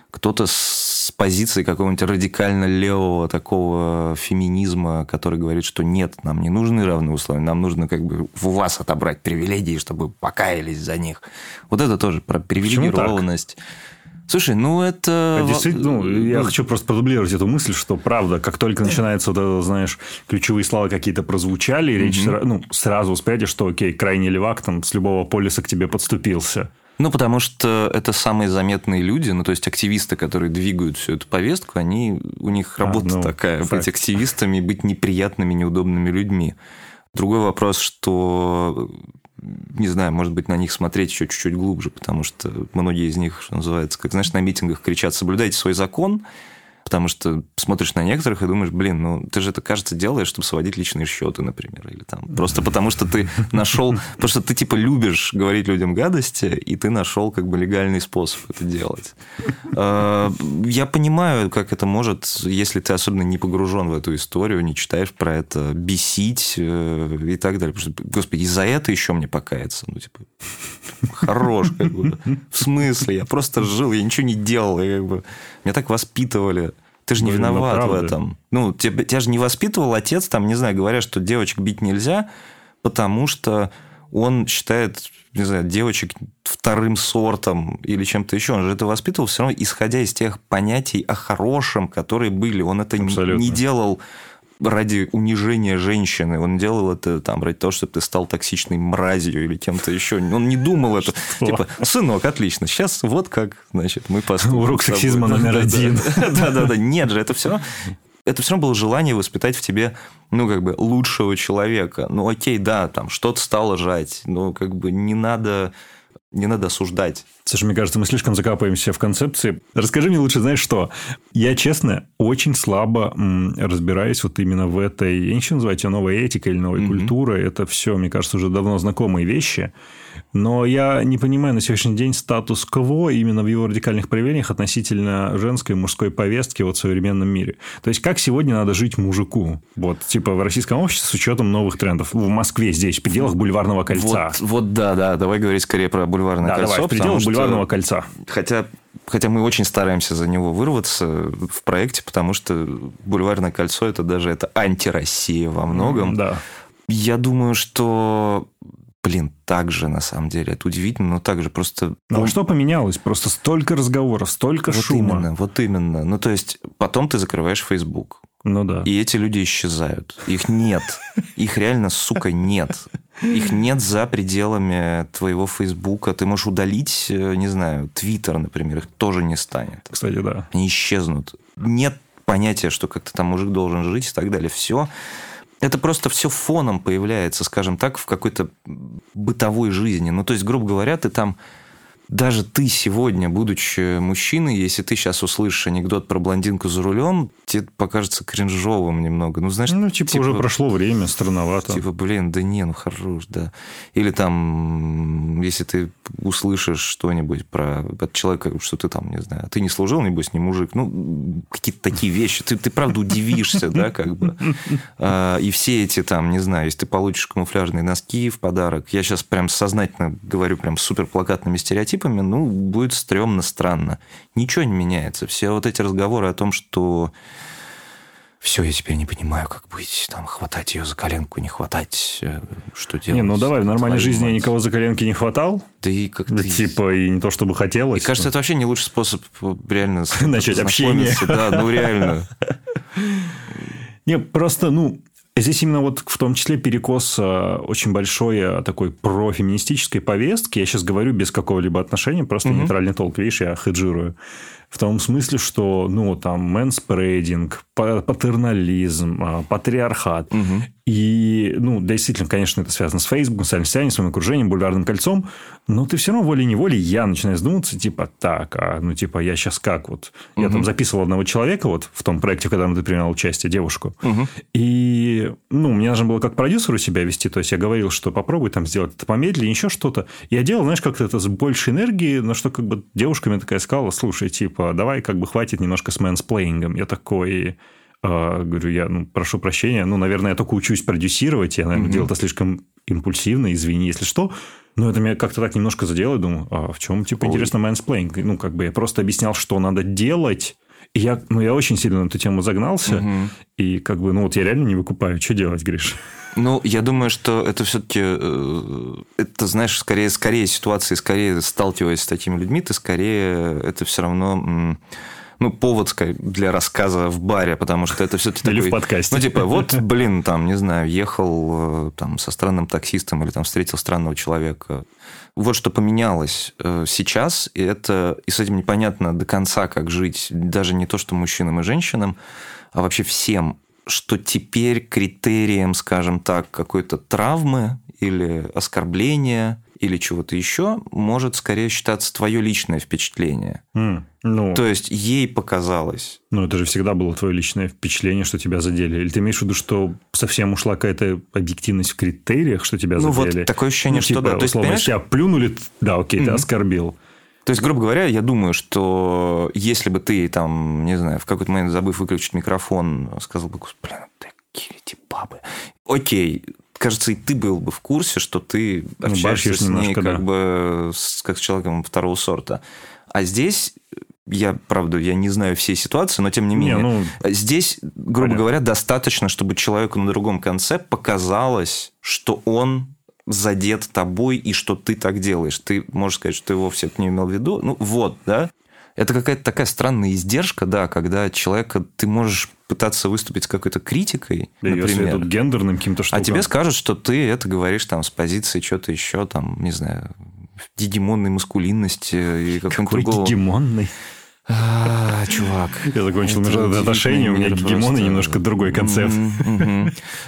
кто-то с позиции какого-нибудь радикально левого такого феминизма, который говорит, что нет, нам не нужны равные условия, нам нужно как бы у вас отобрать привилегии, чтобы покаялись за них. Вот это тоже про привилегированность. Почему так? Слушай, ну это... А действительно, ну, я ну... хочу просто продублировать эту мысль, что правда, как только начинается вот это, знаешь, ключевые слова какие-то прозвучали, речь mm-hmm. ну, сразу восприятие, что окей, крайний левак там с любого полиса к тебе подступился. Ну, потому что это самые заметные люди, ну, то есть активисты, которые двигают всю эту повестку, они, у них а, работа а, ну, такая, факт. быть активистами, быть неприятными, неудобными людьми. Другой вопрос, что не знаю, может быть, на них смотреть еще чуть-чуть глубже, потому что многие из них, что называется, как, знаешь, на митингах кричат «соблюдайте свой закон», Потому что смотришь на некоторых и думаешь, блин, ну ты же это, кажется, делаешь, чтобы сводить личные счеты, например, или там. Просто потому что ты нашел, потому что ты типа любишь говорить людям гадости, и ты нашел как бы легальный способ это делать. А, я понимаю, как это может, если ты особенно не погружен в эту историю, не читаешь про это, бесить э, и так далее. Потому что, господи, из-за это еще мне покаяться. Ну, типа, хорош, как бы. В смысле? Я просто жил, я ничего не делал. Я, как бы, меня так воспитывали. Ты же не Блин, ну, виноват в этом. Ну, тебя, тебя же не воспитывал отец, там, не знаю, говорят, что девочек бить нельзя, потому что он считает, не знаю, девочек вторым сортом или чем-то еще. Он же это воспитывал все равно, исходя из тех понятий о хорошем, которые были. Он это Абсолютно. не делал ради унижения женщины. Он делал это там ради того, чтобы ты стал токсичной мразью или кем-то еще. Он не думал это. Что? Типа, сынок, отлично, сейчас вот как, значит, мы поступим. Урок сексизма номер один. Да-да-да. Нет же, это все это все равно было желание воспитать в тебе, ну, как бы, лучшего человека. Ну, окей, да, там, что-то стало жать, но, как бы, не надо не надо осуждать. Слушай, мне кажется, мы слишком закапываемся в концепции. Расскажи мне лучше, знаешь что? Я, честно, очень слабо м, разбираюсь вот именно в этой... Я не хочу называть ее новой этикой или новой mm-hmm. культурой. Это все, мне кажется, уже давно знакомые вещи. Но я не понимаю на сегодняшний день статус-кво именно в его радикальных проявлениях относительно женской и мужской повестки вот в современном мире. То есть, как сегодня надо жить мужику? Вот, типа, в российском обществе с учетом новых трендов. В Москве здесь, в пределах Бульварного кольца. Вот, вот да, да. Давай говорить скорее про Бульварное да, кольцо. Давай, в пределах Бульварного кольца. Хотя Хотя мы очень стараемся за него вырваться в проекте, потому что Бульварное кольцо это даже это антироссия во многом. Да. Я думаю, что блин, так же на самом деле. Это удивительно, но так же просто... Ну, а что поменялось? Просто столько разговоров, столько вот шума. Именно, вот именно. Ну, то есть, потом ты закрываешь Facebook. Ну да. И эти люди исчезают. Их нет. Их реально, сука, нет. Их нет за пределами твоего Фейсбука. Ты можешь удалить, э, не знаю, Твиттер, например, их тоже не станет. Кстати, да. Они исчезнут. Нет понятия, что как-то там мужик должен жить и так далее. Все это просто все фоном появляется, скажем так, в какой-то бытовой жизни. Ну, то есть, грубо говоря, ты там даже ты сегодня, будучи мужчиной, если ты сейчас услышишь анекдот про блондинку за рулем, тебе покажется кринжовым немного. Ну, знаешь, ну, типа, типа уже прошло время, странновато. Типа, блин, да не, ну хорош, да. Или там, если ты услышишь что-нибудь про от человека, что ты там, не знаю, ты не служил, небось, не мужик, ну, какие-то такие вещи, ты, ты правда удивишься, да, как бы. А, и все эти там, не знаю, если ты получишь камуфляжные носки в подарок, я сейчас прям сознательно говорю прям супер плакатными стереотипами, стереотипами, ну, будет стрёмно, странно. Ничего не меняется. Все вот эти разговоры о том, что все, я теперь не понимаю, как быть, там, хватать ее за коленку, не хватать, э, что делать. Не, ну давай, в нормальной жизни я никого за коленки не хватал. Да и как то Типа, и не то, чтобы хотелось. И кажется, это вообще не лучший способ э, реально начать общение. Да, ну реально. Не, просто, ну, Здесь именно вот в том числе перекос э, очень большой э, такой профеминистической повестки. Я сейчас говорю без какого-либо отношения, просто угу. нейтральный толк, видишь, я хеджирую. В том смысле, что, ну, там, мэнспрейдинг, патернализм, э, патриархат. Угу. И, ну, действительно, конечно, это связано с Фейсбуком, социальными сетями, своим окружением, бульварным кольцом, но ты все равно волей-неволей, я начинаю задумываться, типа, так, а, ну, типа, я сейчас как вот? Угу. Я там записывал одного человека вот в том проекте, в котором ты принял участие, девушку, угу. и, ну, мне нужно было как продюсеру себя вести, то есть, я говорил, что попробуй там сделать это помедленнее, еще что-то. Я делал, знаешь, как-то это с большей энергией, на что как бы девушка мне такая сказала, слушай, типа, давай как бы хватит немножко с мэнсплейнингом. Я такой, Э, говорю, я ну, прошу прощения, ну, наверное, я только учусь продюсировать, я, наверное, mm-hmm. делал это слишком импульсивно, извини, если что. Но это меня как-то так немножко задело, думаю, а в чем, типа, Ой. интересно, mansplaining? Ну, как бы я просто объяснял, что надо делать, и я, ну, я очень сильно на эту тему загнался, угу. и как бы, ну, вот я реально не выкупаю, что делать, Гриш? Ну, я думаю, что это все-таки, э, это, знаешь, скорее, скорее ситуации, скорее сталкиваясь с такими людьми, ты скорее это все равно ну, повод для рассказа в баре, потому что это все-таки Или такой... в подкасте. Ну, типа, вот, блин, там, не знаю, ехал э, там со странным таксистом или там встретил странного человека. Вот что поменялось э, сейчас, и это, и с этим непонятно до конца, как жить, даже не то, что мужчинам и женщинам, а вообще всем, что теперь критерием, скажем так, какой-то травмы или оскорбления или чего-то еще, может скорее считаться твое личное впечатление. Mm, ну, То есть ей показалось. Ну, это же всегда было твое личное впечатление, что тебя задели. Или ты имеешь в виду, что совсем ушла какая-то объективность в критериях, что тебя ну, задели? вот такое ощущение, ну, что типа, да. То есть, условно, понимаешь? тебя плюнули, да, окей, mm-hmm. ты оскорбил. То есть, грубо говоря, я думаю, что если бы ты там, не знаю, в какой-то момент забыв выключить микрофон, сказал бы, блин, такие эти бабы. Окей, кажется, и ты был бы в курсе, что ты общаешься ну, с ней немножко, как да. бы с, как с человеком второго сорта. А здесь я, правда, я не знаю всей ситуации, но тем не менее, не, ну, здесь, грубо понятно. говоря, достаточно, чтобы человеку на другом конце показалось, что он задет тобой и что ты так делаешь. Ты можешь сказать, что ты вовсе это не имел в виду. Ну, вот, да. Это какая-то такая странная издержка, да, когда человека ты можешь пытаться выступить с какой-то критикой, да, например. Если гендерным каким-то штукам. А тебе скажут, что ты это говоришь там с позиции что-то еще, там, не знаю, гегемонной маскулинности и какого-то другого... гегемонный? А, чувак. Я закончил отношения, у меня гегемон и немножко другой концепт.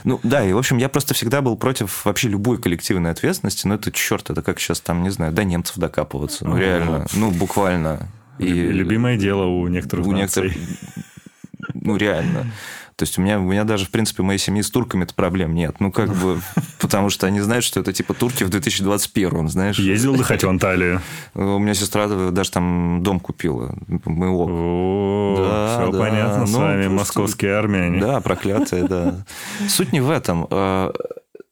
Ну да, и в общем, я просто всегда был против вообще любой коллективной ответственности, но это черт, это как сейчас там, не знаю, до немцев докапываться, ну реально, ну буквально. И любимое дело у некоторых у некоторых, ну реально. То есть у меня, у меня даже, в принципе, в моей семьи с турками-то проблем нет. Ну, как бы, потому что они знают, что это типа турки в 2021, знаешь. Ездил отдыхать в Анталию? У меня сестра даже там дом купила. Мы О, все понятно с ну, вами, московские армяне. Да, проклятые, да. Суть не в этом.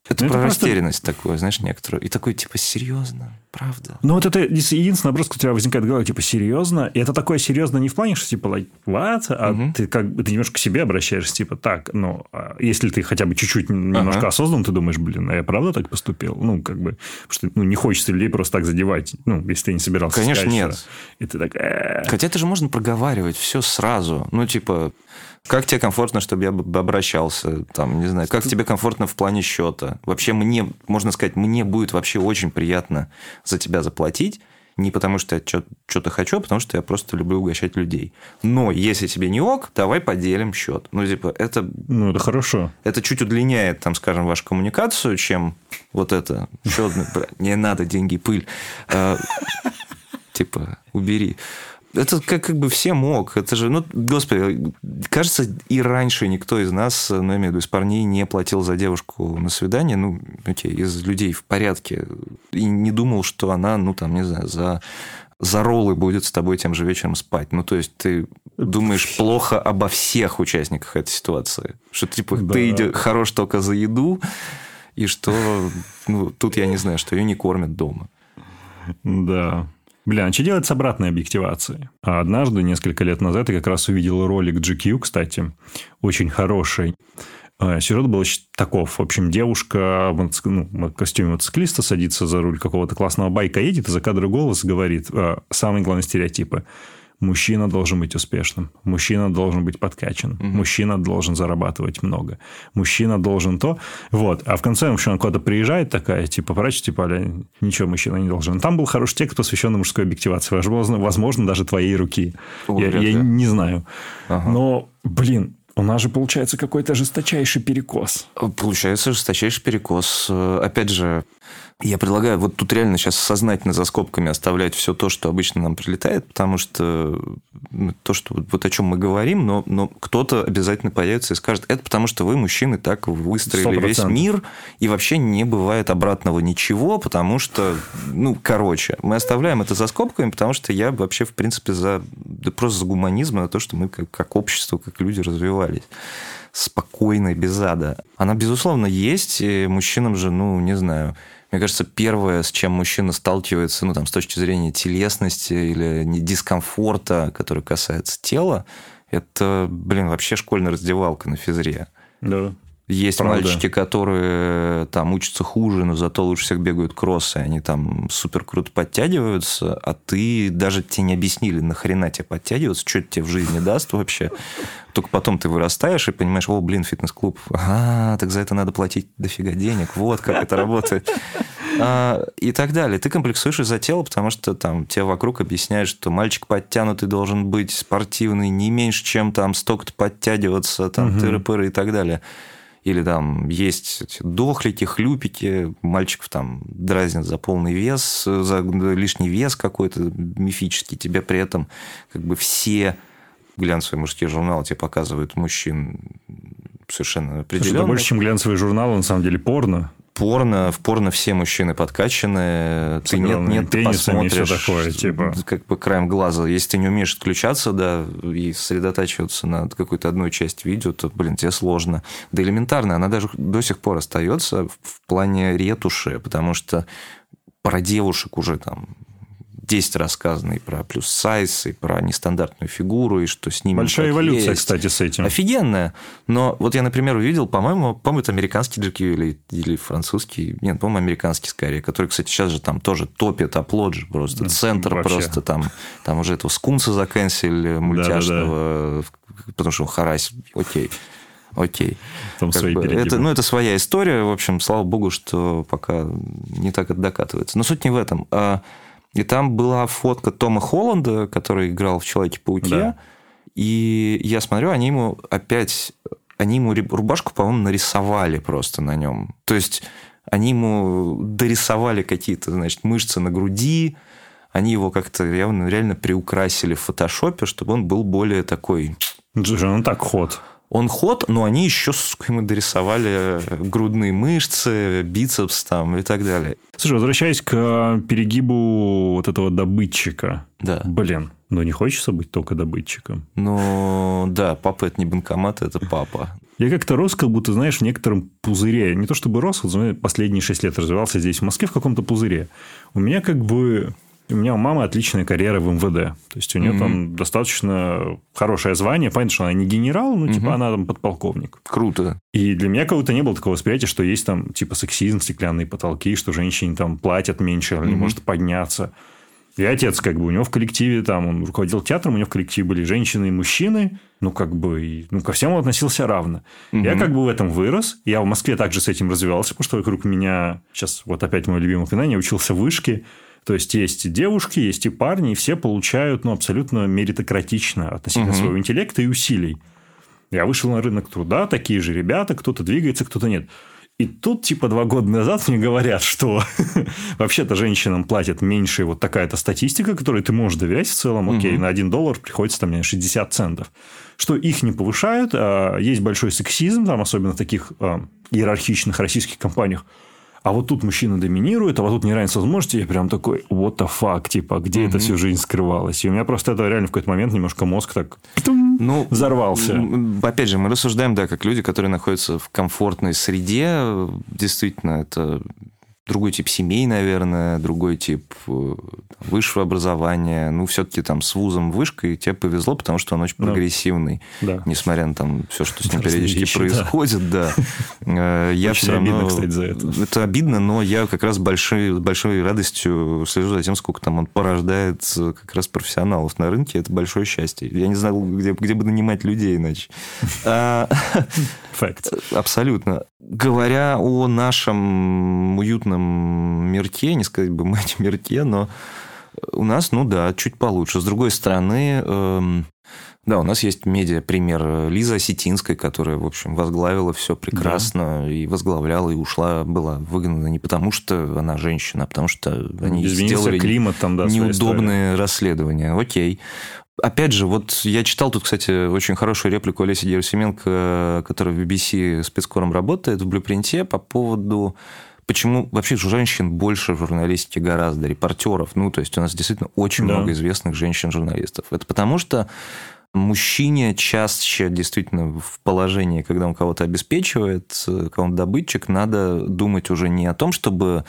Это ну, про это растерянность просто... такое, знаешь, некоторую. И такой, типа, серьезно, правда? Ну, вот это единственный вопрос, у тебя возникает в голове, типа, серьезно. И это такое серьезно не в плане, что, типа, like, what? А угу. ты как бы ты немножко к себе обращаешься, типа, так, ну, а если ты хотя бы чуть-чуть немножко ага. осознан, ты думаешь, блин, а я правда так поступил? Ну, как бы, потому что ну, не хочется людей просто так задевать, ну, если ты не собирался Конечно, сказать, нет. Что... И ты так... Э-э-э". Хотя это же можно проговаривать все сразу. Ну, типа, как тебе комфортно, чтобы я обращался? Там, не знаю, как тебе комфортно в плане счета? Вообще мне, можно сказать, мне будет вообще очень приятно за тебя заплатить. Не потому, что я что-то хочу, а потому что я просто люблю угощать людей. Но если тебе не ок, давай поделим счет. Ну, типа, это... Ну, это хорошо. Это чуть удлиняет, там, скажем, вашу коммуникацию, чем вот это. Счет, не надо, деньги, пыль. А, типа, убери. Это как, как бы все мог. Это же, ну, господи, кажется, и раньше никто из нас, ну, я имею в виду, из парней не платил за девушку на свидание, ну, окей, из людей в порядке, и не думал, что она, ну, там, не знаю, за за роллы будет с тобой тем же вечером спать. Ну, то есть, ты думаешь плохо обо всех участниках этой ситуации. Что, типа, да. ты иди, хорош только за еду, и что, ну, тут я не знаю, что ее не кормят дома. Да. Бля, а что делать с обратной объективацией? А однажды, несколько лет назад, я как раз увидел ролик GQ, кстати, очень хороший. А, сюжет был таков. В общем, девушка ну, в костюме мотоциклиста садится за руль какого-то классного байка, едет, и за кадры голос говорит а, самые главные стереотипы. Мужчина должен быть успешным. Мужчина должен быть подкачан. Угу. Мужчина должен зарабатывать много. Мужчина должен то. Вот. А в конце, общем, куда-то приезжает такая, типа, врач, типа, аля, ничего мужчина не должен. Там был хороший текст, посвященный мужской объективации. Возможно, возможно даже твоей руки. О, я, я не знаю. Ага. Но, блин, у нас же получается какой-то жесточайший перекос. Получается жесточайший перекос. Опять же, я предлагаю вот тут реально сейчас сознательно за скобками оставлять все то, что обычно нам прилетает, потому что то, что вот о чем мы говорим, но, но кто-то обязательно появится и скажет, это потому что вы, мужчины, так выстроили 100%. весь мир, и вообще не бывает обратного ничего, потому что, ну, короче, мы оставляем это за скобками, потому что я вообще, в принципе, за, да просто за гуманизм, за то, что мы как, как общество, как люди развивались спокойно, без ада. Она, безусловно, есть, и мужчинам же, ну, не знаю, мне кажется, первое, с чем мужчина сталкивается, ну, там, с точки зрения телесности или дискомфорта, который касается тела, это, блин, вообще школьная раздевалка на физре. Да. Есть Правда. мальчики, которые там учатся хуже, но зато лучше всех бегают кроссы, они там супер круто подтягиваются, а ты даже тебе не объяснили, нахрена тебе подтягиваться, что это тебе в жизни даст вообще. Только потом ты вырастаешь и понимаешь, о, блин, фитнес-клуб, а, так за это надо платить дофига денег, вот как это работает. А, и так далее. Ты комплексуешь из-за тела, потому что там тебе вокруг объясняют, что мальчик подтянутый должен быть спортивный, не меньше, чем там столько-то подтягиваться, там угу. тыры-пыры и так далее. Или там есть дохлики, хлюпики, мальчиков там дразнят за полный вес, за лишний вес какой-то мифический, тебе при этом как бы все глянцевые мужские журналы тебе показывают мужчин совершенно определенно. Это больше, чем глянцевый журнал, на самом деле порно порно, в порно все мужчины подкачаны, ты нет, нет, ты посмотришь, такое, типа. как бы краем глаза. Если ты не умеешь отключаться, да, и сосредотачиваться на какой-то одной части видео, то, блин, тебе сложно. Да элементарно, она даже до сих пор остается в плане ретуши, потому что про девушек уже там 10 рассказано и про плюс сайз, и про нестандартную фигуру, и что с ними Большая эволюция, есть. кстати, с этим. Офигенная. Но вот я, например, увидел, по-моему, по-моему, это американский джеки или, или французский, нет, по-моему, американский скорее, который, кстати, сейчас же там тоже топит аплод же просто, центр Вообще. просто там, там уже этого скунса заканчивали мультяшного, да, да, да. потому что харась, окей. Окей. Там свои бы, это, ну, это своя история. В общем, слава богу, что пока не так это докатывается. Но суть не в этом. А и там была фотка Тома Холланда, который играл в Человеке-пауке. Да. И я смотрю, они ему опять... Они ему рубашку, по-моему, нарисовали просто на нем. То есть они ему дорисовали какие-то, значит, мышцы на груди, они его как-то явно реально приукрасили в фотошопе, чтобы он был более такой... Слушай, он так ход он ход, но они еще, сука, ему дорисовали грудные мышцы, бицепс там и так далее. Слушай, возвращаясь к перегибу вот этого добытчика. Да. Блин, ну не хочется быть только добытчиком. Ну, да, папа это не банкомат, это папа. Я как-то рос, как будто, знаешь, в некотором пузыре. Не то чтобы рос, вот последние шесть лет развивался здесь, в Москве, в каком-то пузыре. У меня как бы у меня у мамы отличная карьера в МВД. То есть, у нее mm-hmm. там достаточно хорошее звание. Понятно, что она не генерал, но, типа, mm-hmm. она там подполковник. Круто. И для меня как-то не было такого восприятия, что есть там, типа, сексизм, стеклянные потолки, что женщине там платят меньше, mm-hmm. не может подняться. И отец, как бы, у него в коллективе, там, он руководил театром, у него в коллективе были женщины и мужчины, ну, как бы, и, ну, ко всем он относился равно. Угу. Я, как бы, в этом вырос. Я в Москве также с этим развивался, потому что вокруг меня, сейчас вот опять мой любимый упоминание, учился в вышке, то есть, есть и девушки, есть и парни, и все получают ну, абсолютно меритократично относительно угу. своего интеллекта и усилий. Я вышел на рынок труда, такие же ребята, кто-то двигается, кто-то нет. И тут, типа, два года назад мне говорят, что вообще-то женщинам платят меньше вот такая-то статистика, которой ты можешь доверять в целом. Окей, угу. на один доллар приходится там 60 центов. Что их не повышают, а есть большой сексизм, там, особенно в таких а, иерархичных российских компаниях а вот тут мужчина доминирует, а вот тут неравенство возможностей, я прям такой, what the fuck, типа, где mm-hmm. это всю жизнь скрывалось? И у меня просто это реально в какой-то момент немножко мозг так ну, взорвался. Опять же, мы рассуждаем, да, как люди, которые находятся в комфортной среде, действительно, это другой тип семей, наверное, другой тип э, высшего образования. Ну, все-таки там с вузом вышкой тебе повезло, потому что он очень да. прогрессивный. Да. Несмотря на там все, что с ним периодически вещи, происходит, да. да. Э, я очень все равно... обидно, кстати, за это. Это обидно, но я как раз большой, большой радостью слежу за тем, сколько там он порождает как раз профессионалов на рынке. Это большое счастье. Я не знал, где, где бы нанимать людей иначе. А, Факт. Абсолютно. Говоря о нашем уютном мирке, не сказать бы мать мирке, но у нас, ну да, чуть получше. С другой стороны, эм, да, у нас есть медиа-пример Лиза Осетинской, которая, в общем, возглавила все прекрасно да. и возглавляла, и ушла, была выгнана не потому, что она женщина, а потому что они Изменился сделали климат там, да, неудобные расследования. Окей. Опять же, вот я читал тут, кстати, очень хорошую реплику Олеси Герасименко, которая в BBC спецкором работает в Блюпринте по поводу почему вообще женщин больше в журналистике гораздо, репортеров. Ну, то есть у нас действительно очень да. много известных женщин-журналистов. Это потому что мужчине чаще действительно в положении, когда он кого-то обеспечивает, кого-то добытчик, надо думать уже не о том, чтобы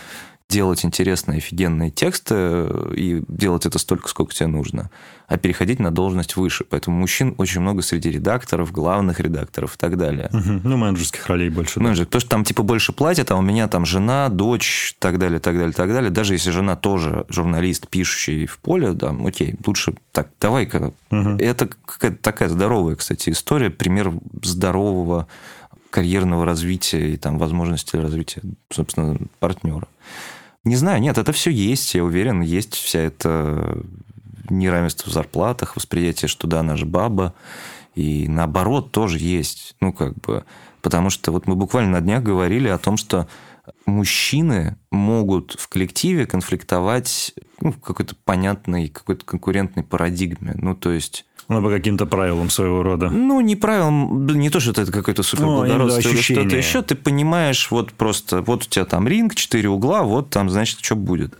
делать интересные, офигенные тексты и делать это столько, сколько тебе нужно, а переходить на должность выше. Поэтому мужчин очень много среди редакторов, главных редакторов и так далее. Угу. Ну, менеджерских ролей больше. Менеджер. Да. Потому что там типа больше платят, а у меня там жена, дочь, так далее, так далее, так далее. Даже если жена тоже журналист, пишущий в поле, да, окей, лучше так, давай-ка. Угу. Это какая-то такая здоровая, кстати, история, пример здорового карьерного развития и там возможности развития, собственно, партнера. Не знаю, нет, это все есть, я уверен, есть вся эта неравенство в зарплатах, восприятие, что да, она баба, и наоборот тоже есть. Ну, как бы, Потому что вот мы буквально на днях говорили о том, что мужчины могут в коллективе конфликтовать ну, в какой-то понятной, какой-то конкурентной парадигме. Ну, то есть... Ну, по каким-то правилам своего рода. Ну, не правилам, не то, что это какое-то суперблагородство ну, или что-то еще. Ты понимаешь, вот просто, вот у тебя там ринг, четыре угла, вот там, значит, что будет.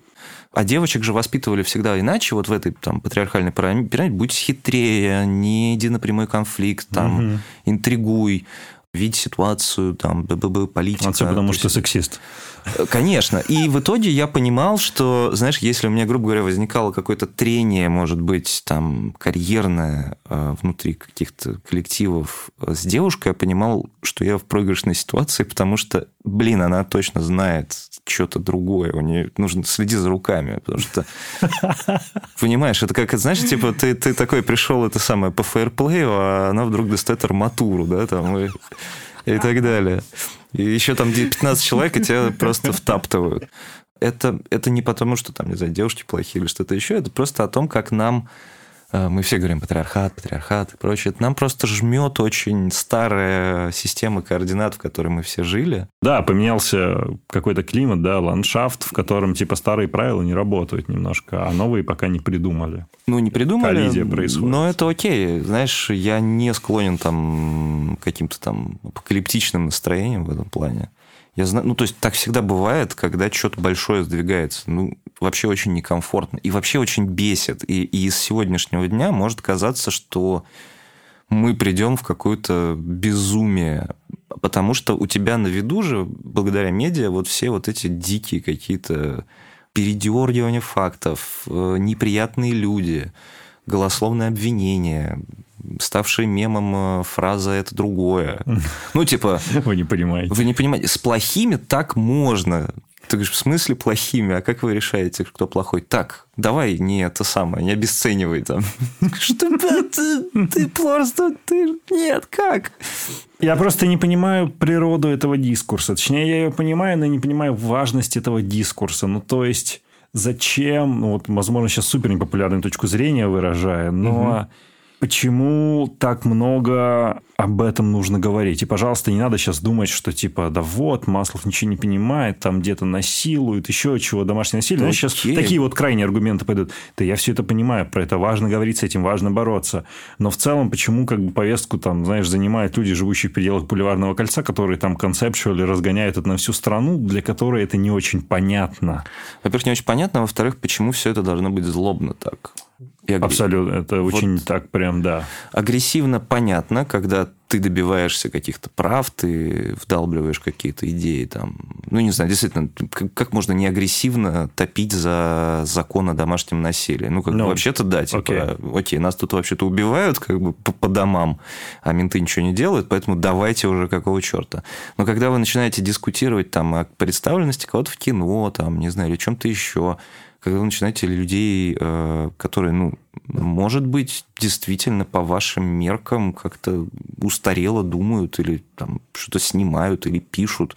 А девочек же воспитывали всегда иначе, вот в этой там, патриархальной пирамиде, будь хитрее, не иди на прямой конфликт, там, угу. интригуй видеть ситуацию, там, ББ, политика. Отца, потому что сексист. Э, конечно. И в итоге я понимал, что, знаешь, если у меня, грубо говоря, возникало какое-то трение, может быть, там, карьерное э, внутри каких-то коллективов э, с девушкой, я понимал, что я в проигрышной ситуации, потому что, блин, она точно знает что-то другое. У нее нужно следить за руками, потому что, понимаешь, это как, знаешь, типа, ты, ты такой пришел, это самое, по фейерплею, а она вдруг достает арматуру, да, там, и, и так далее. И еще там 15 человек, и тебя просто втаптывают. Это, это не потому, что там, не знаю, девушки плохие или что-то еще, это просто о том, как нам мы все говорим патриархат, патриархат и прочее. Нам просто жмет очень старая система координат, в которой мы все жили. Да, поменялся какой-то климат, да, ландшафт, в котором типа старые правила не работают немножко, а новые пока не придумали. Ну, не придумали. Коллизия происходит. Но это окей. Знаешь, я не склонен там каким-то там апокалиптичным настроением в этом плане. Я знаю, ну, то есть так всегда бывает, когда что-то большое сдвигается. Ну, вообще очень некомфортно. И вообще очень бесит. И, и из сегодняшнего дня может казаться, что мы придем в какое-то безумие. Потому что у тебя на виду же, благодаря медиа, вот все вот эти дикие какие-то передергивания фактов, э, неприятные люди, голословные обвинения, ставшая мемом э, фраза «это другое». Ну, типа... Вы не понимаете. Вы не понимаете. С плохими так можно. Ты говоришь, в смысле плохими? А как вы решаете, кто плохой? Так, давай не это самое, не обесценивай там. Что ты, ты просто... Ты... Нет, как? Я просто не понимаю природу этого дискурса. Точнее, я ее понимаю, но не понимаю важность этого дискурса. Ну, то есть, зачем... Ну, вот, возможно, сейчас супер непопулярную точку зрения выражаю, но... Угу почему так много об этом нужно говорить. И, пожалуйста, не надо сейчас думать, что типа, да вот, Маслов ничего не понимает, там где-то насилуют, еще чего, домашнее насилие. Ну, сейчас такие вот крайние аргументы пойдут. Да я все это понимаю, про это важно говорить, с этим важно бороться. Но в целом, почему как бы повестку там, знаешь, занимают люди, живущие в пределах Бульварного кольца, которые там концепчуально разгоняют это на всю страну, для которой это не очень понятно. Во-первых, не очень понятно, а во-вторых, почему все это должно быть злобно так. И агр... Абсолютно. Это вот очень так прям, да. Агрессивно понятно, когда ты добиваешься каких-то прав, ты вдалбливаешь какие-то идеи там. Ну, не знаю, действительно, как, можно не агрессивно топить за закон о домашнем насилии? Ну, как ну, вообще-то да, типа, окей. окей, нас тут вообще-то убивают как бы по, по домам, а менты ничего не делают, поэтому давайте уже какого черта. Но когда вы начинаете дискутировать там о представленности кого-то в кино, там, не знаю, или чем-то еще, когда вы начинаете людей, э, которые, ну, может быть, действительно по вашим меркам как-то устарело думают или там что-то снимают или пишут,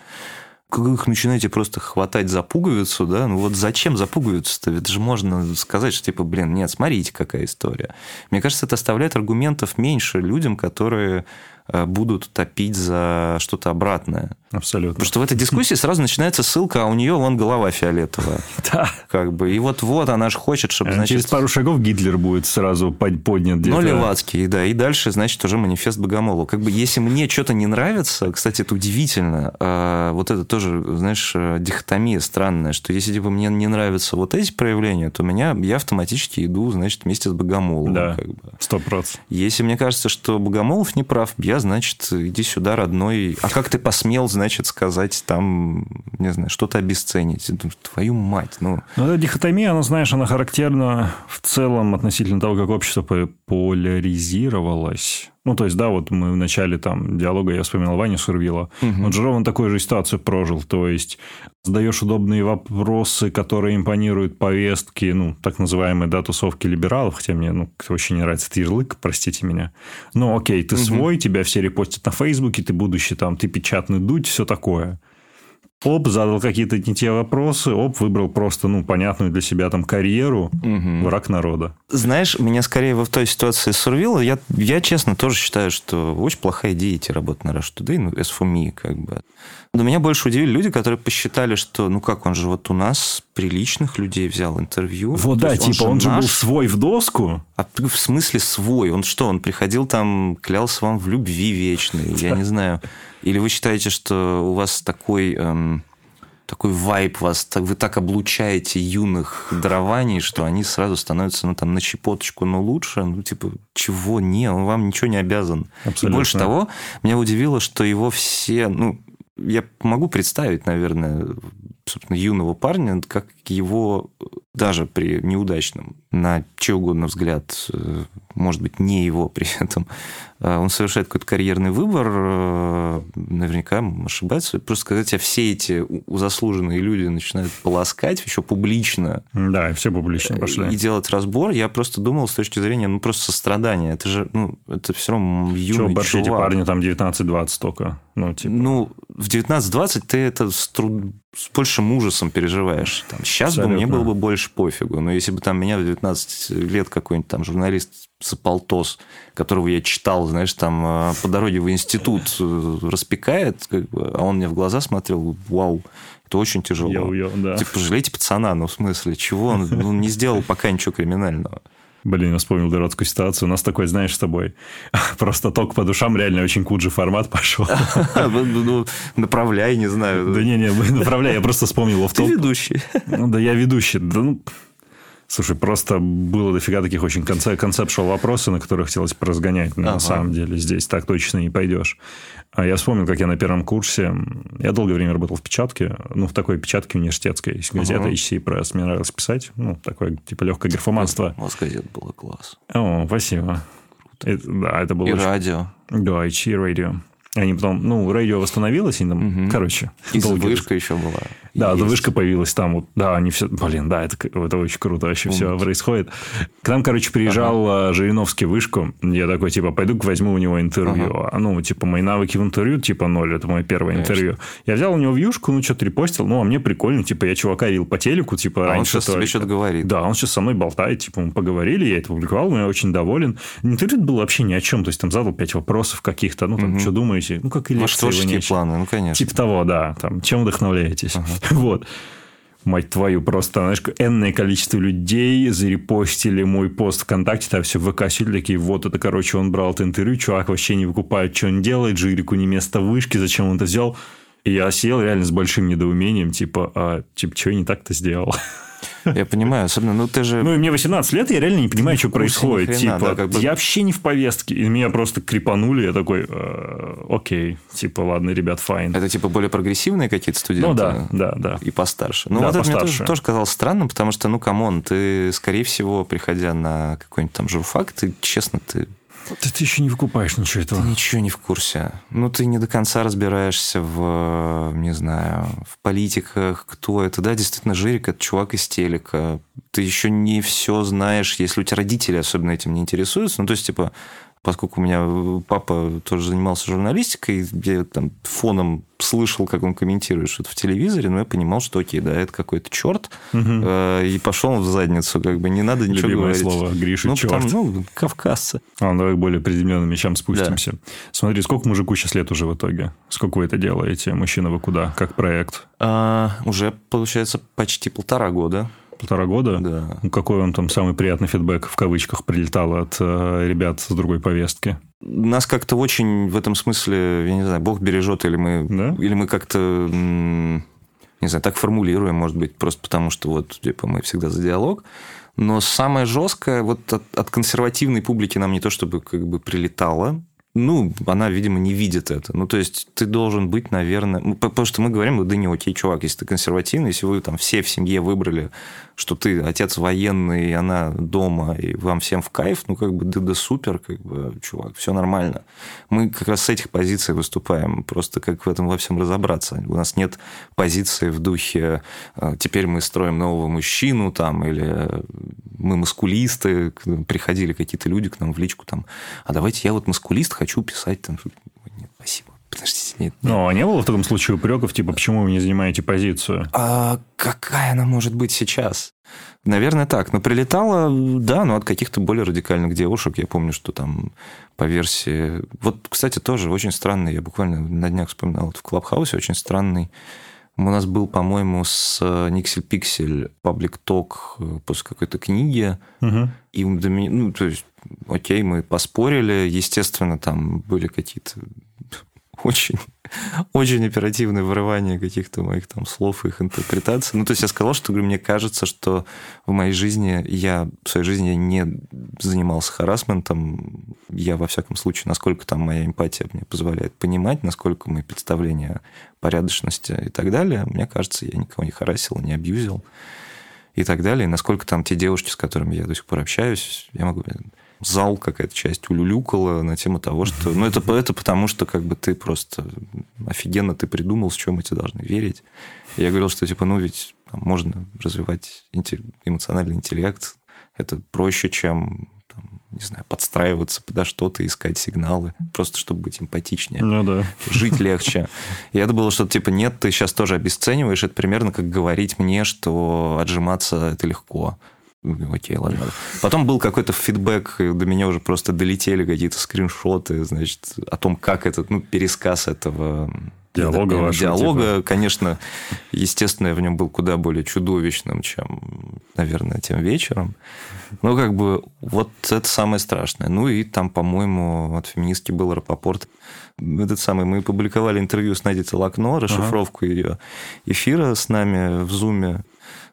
как их начинаете просто хватать за пуговицу, да, ну вот зачем за пуговицу-то? Это же можно сказать, что типа, блин, нет, смотрите, какая история. Мне кажется, это оставляет аргументов меньше людям, которые будут топить за что-то обратное. Абсолютно. Потому что в этой дискуссии сразу начинается ссылка, а у нее вон голова фиолетовая. Да. Как бы. И вот-вот она же хочет, чтобы, э, значит... Через пару шагов Гитлер будет сразу поднят. Ну, Левацкий, да. И дальше, значит, уже манифест Богомолу. Как бы, если мне что-то не нравится, кстати, это удивительно, а, вот это тоже, знаешь, дихотомия странная, что если, типа, мне не нравятся вот эти проявления, то меня, я автоматически иду, значит, вместе с Богомолом. Да, сто процентов. Если мне кажется, что Богомолов не прав, я я, значит, иди сюда, родной. А как ты посмел, значит, сказать там, не знаю, что-то обесценить? Твою мать, ну... Ну, эта дихотомия, она, знаешь, она характерна в целом относительно того, как общество поляризировалось. Ну, то есть, да, вот мы в начале там диалога, я вспоминал Ваню Сурвила. Угу. Вот Жиров, он такую же ситуацию прожил. То есть, задаешь удобные вопросы, которые импонируют повестки, ну, так называемые, да, тусовки либералов, хотя мне, ну, очень не нравится этот ярлык, простите меня. Ну, окей, ты угу. свой, тебя все репостят на Фейсбуке, ты будущий там, ты печатный дуть, все такое. Оп, задал какие-то не те вопросы, оп, выбрал просто, ну, понятную для себя там карьеру, угу. враг народа. Знаешь, меня скорее в той ситуации сурвило. Я, я честно тоже считаю, что очень плохая идея идти работать на Rush Today, ну, as for me, как бы. Но меня больше удивили люди, которые посчитали, что, ну как, он же вот у нас приличных людей взял интервью. Вот да, типа он же, он же был свой в доску. А в смысле свой? Он что, он приходил там, клялся вам в любви вечной, я не знаю. Или вы считаете, что у вас такой... Эм, такой вайп вас, вы так облучаете юных дарований, что они сразу становятся, ну, там, на щепоточку, но лучше, ну, типа, чего? Не, он вам ничего не обязан. Абсолютно. И больше того, меня удивило, что его все, ну, я могу представить, наверное, собственно, юного парня, как его даже при неудачном, на чей угодно взгляд, э, может быть, не его при этом, он совершает какой-то карьерный выбор, э, наверняка ошибается. Просто сказать, а все эти заслуженные люди начинают полоскать еще публично. Да, все публично пошли. И делать разбор. Я просто думал с точки зрения, ну, просто сострадания. Это же, ну, это все равно юный Чего, чувак. эти парни там 19-20 только? Ну, типа... ну в 19-20 ты это с, труд... с большим ужасом переживаешь. Там, сейчас Абсолютно. бы мне было бы больше пофигу. Но если бы там меня в 19 лет какой-нибудь там журналист Заполтос, которого я читал, знаешь, там э, по дороге в институт э, распекает, как бы, а он мне в глаза смотрел, вау, это очень тяжело. Йо-йо, да. Типа, пожалейте пацана, ну, в смысле, чего он, он ну, не сделал пока ничего криминального. Блин, я вспомнил дурацкую ситуацию. У нас такой, знаешь, с тобой, просто ток по душам, реально очень куджи формат пошел. Ну, ну, направляй, не знаю. Да не-не, направляй, я просто вспомнил. Ты ведущий. Да я ведущий. Слушай, просто было дофига таких очень концепшуал вопросов, на которых хотелось поразгонять. ага. на самом деле здесь так точно не пойдешь. А я вспомнил, как я на первом курсе... Я долгое время работал в печатке. Ну, в такой печатке университетской. Есть газета ага. HC Press. Мне нравилось писать. Ну, такое, типа, легкое графоманство. У вас газет было класс. О, спасибо. Это, да, это было... И очень... радио. Да, HC радио. Они потом, ну, радио восстановилось, и там, угу. короче. И вышка еще была. Да, есть. вышка появилась там. Вот, да, они все... Блин, да, это, это очень круто вообще Умница. все происходит. К нам, короче, приезжал ага. Жириновский в вышку. Я такой, типа, пойду возьму у него интервью. Ага. А, ну, типа, мои навыки в интервью, типа, ноль. Это мое первое Конечно. интервью. Я взял у него вьюшку, ну, что-то репостил. Ну, а мне прикольно. Типа, я чувака видел по телеку, типа, а раньше. он сейчас тебе что-то говорит. Да, он сейчас со мной болтает. Типа, мы поговорили, я это публиковал, я очень доволен. Интервью было вообще ни о чем. То есть, там задал пять вопросов каких-то. Ну, там, угу. что думаете? Ну, как и лекция. Творческие планы, ну, конечно. Типа того, да. Там, чем вдохновляетесь? Ага. Вот мать твою, просто, знаешь, энное количество людей зарепостили мой пост ВКонтакте, там все ВК такие, вот это, короче, он брал это интервью, чувак вообще не выкупает, что он делает, Жирику не место в вышке, зачем он это взял. И я сел реально с большим недоумением, типа, а, типа, что я не так-то сделал? Я понимаю, особенно, ну ты же... Ну, и мне 18 лет, я реально не понимаю, что происходит. Хрена, типа, я вообще не в повестке. И меня просто крипанули, я такой, э, окей, типа, ладно, ребят, fine. Это, типа, более прогрессивные какие-то студенты? Ну, да, да, да. И постарше. Ну, вот это мне тоже, тоже казалось странным, потому что, ну, come on, ты, скорее всего, приходя на какой-нибудь там журфак, ты, честно, ты ты, ты еще не выкупаешь ничего этого. Ты ничего не в курсе. Ну, ты не до конца разбираешься в, не знаю, в политиках, кто это. Да, действительно, Жирик – это чувак из телека. Ты еще не все знаешь, если у тебя родители особенно этим не интересуются. Ну, то есть, типа, поскольку у меня папа тоже занимался журналистикой, я там фоном слышал, как он комментирует что-то в телевизоре, но я понимал, что окей, да, это какой-то черт, угу. э, и пошел в задницу, как бы не надо ничего Любимое говорить. слово Гриша ну, черт. Потому, ну, кавказцы. А, ну, давай к более приземленным вещам спустимся. Да. Смотри, сколько мужику сейчас лет уже в итоге? Сколько вы это делаете? Мужчина вы куда? Как проект? А, уже, получается, почти полтора года полтора года. Да. Ну, какой он там самый приятный фидбэк в кавычках прилетал от э, ребят с другой повестки? Нас как-то очень в этом смысле, я не знаю, Бог бережет, или мы, да? или мы как-то, не знаю, так формулируем, может быть, просто потому что вот, типа, мы всегда за диалог. Но самое жесткое, вот от, от консервативной публики нам не то чтобы как бы прилетало, ну, она, видимо, не видит это. Ну, то есть, ты должен быть, наверное... Ну, потому что мы говорим, да не, окей, чувак, если ты консервативный, если вы там все в семье выбрали, что ты отец военный, и она дома, и вам всем в кайф, ну, как бы, да, да супер, как бы, чувак, все нормально. Мы как раз с этих позиций выступаем, просто как в этом во всем разобраться. У нас нет позиции в духе «А, «теперь мы строим нового мужчину», там, или «мы маскулисты», приходили какие-то люди к нам в личку, там, «а давайте я вот маскулист, хочу писать там. Подождите, нет. нет. Ну, а не было в таком случае упреков, типа, почему вы не занимаете позицию? А какая она может быть сейчас? Наверное, так. Но прилетала, да, но от каких-то более радикальных девушек. Я помню, что там по версии... Вот, кстати, тоже очень странный, я буквально на днях вспоминал, вот в Клабхаусе очень странный у нас был, по-моему, с Никсель Пиксель паблик ток после какой-то книги. Угу. И до меня, ну, то есть, окей, мы поспорили. Естественно, там были какие-то очень, очень оперативное вырывание каких-то моих там слов их интерпретаций. Ну, то есть я сказал, что говорю, мне кажется, что в моей жизни я в своей жизни не занимался харасментом. Я, во всяком случае, насколько там моя эмпатия мне позволяет понимать, насколько мои представления порядочности и так далее, мне кажется, я никого не харасил, не абьюзил и так далее. И насколько там те девушки, с которыми я до сих пор общаюсь, я могу зал какая-то часть улюлюкала на тему того, что... Ну, это, это потому, что как бы ты просто офигенно ты придумал, с чем мы тебе должны верить. И я говорил, что типа, ну, ведь там, можно развивать эмоциональный интеллект. Это проще, чем там, не знаю, подстраиваться подо что-то, искать сигналы, просто чтобы быть эмпатичнее. Ну да. Жить легче. И это было что-то типа, нет, ты сейчас тоже обесцениваешь. Это примерно как говорить мне, что отжиматься это легко. Окей, ладно. Потом был какой-то фидбэк, до меня уже просто долетели какие-то скриншоты, значит, о том, как этот, ну, пересказ этого диалога да, вашего. Диалога, типа. конечно, естественно, я в нем был куда более чудовищным, чем, наверное, тем вечером. Но как бы вот это самое страшное. Ну и там, по-моему, от феминистки был Рапопорт. Этот самый, мы публиковали интервью с Надей Целокно, расшифровку ага. ее эфира с нами в Зуме.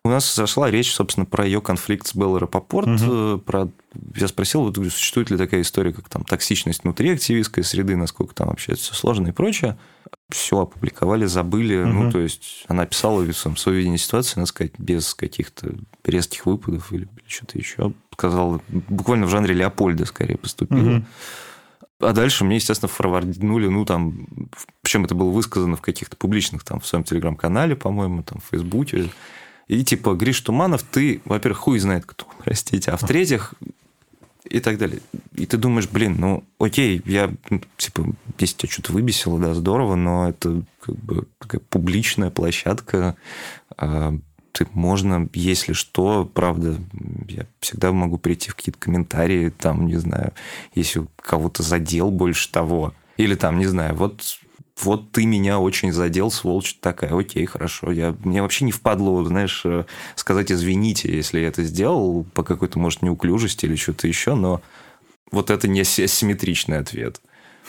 У нас зашла речь, собственно, про ее конфликт с Беллой Рапопорт. Угу. Про... Я спросил, вот, существует ли такая история, как там токсичность внутри активистской среды, насколько там вообще это все сложно и прочее. Все опубликовали, забыли. Угу. Ну, то есть, она писала свое видение ситуации, надо сказать, без каких-то резких выпадов или что-то еще. Сказала, буквально в жанре Леопольда скорее поступила. Угу. А дальше мне, естественно, форварднули, ну, там, причем это было высказано в каких-то публичных, там, в своем телеграм-канале, по-моему, там, в Фейсбуке. И типа, Гриш Туманов, ты, во-первых, хуй знает кто, простите, а в-третьих, и так далее. И ты думаешь, блин, ну, окей, я, ну, типа, если тебя что-то выбесило, да, здорово, но это как бы такая публичная площадка, а, ты можно, если что, правда, я всегда могу прийти в какие-то комментарии, там, не знаю, если кого-то задел больше того, или там, не знаю, вот вот ты меня очень задел, сволочь такая, окей, хорошо. Я, мне вообще не впадло, знаешь, э, сказать извините, если я это сделал по какой-то, может, неуклюжести или что-то еще, но вот это не асимметричный ответ.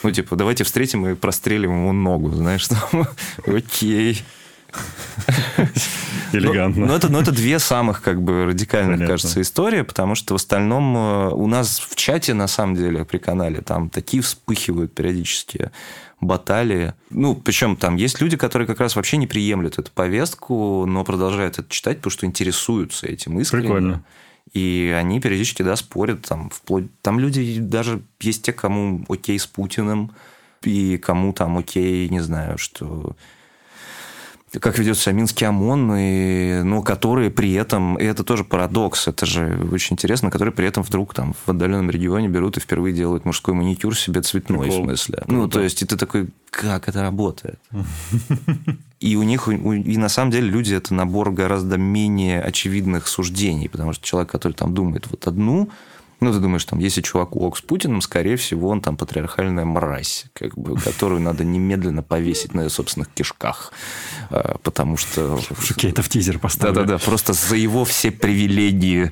Ну, типа, давайте встретим и прострелим ему ногу, знаешь, там, окей. Элегантно. Но, но, это, но это две самых как бы радикальных, Понятно. кажется, истории, потому что в остальном э, у нас в чате, на самом деле, при канале, там такие вспыхивают периодически баталии. Ну, причем там есть люди, которые как раз вообще не приемлют эту повестку, но продолжают это читать, потому что интересуются этим искренне. Прикольно. И они периодически, да, спорят. Там, вплоть... там люди даже есть те, кому окей с Путиным, и кому там окей, не знаю, что как ведет себя Минский ОМОН, и, ну, которые при этом, и это тоже парадокс, это же очень интересно, которые при этом вдруг там в отдаленном регионе берут и впервые делают мужской маникюр себе цветной, Прикол. в смысле. Круто. Ну, то есть, и ты такой, как это работает? И у них, и на самом деле люди это набор гораздо менее очевидных суждений, потому что человек, который там думает вот одну, ну, ты думаешь, там, если чувак ок с Путиным, скорее всего, он там патриархальная мразь, как бы, которую надо немедленно повесить на ее собственных кишках. А, потому что... Окей, это в тизер поставили. Да-да-да, просто за его все привилегии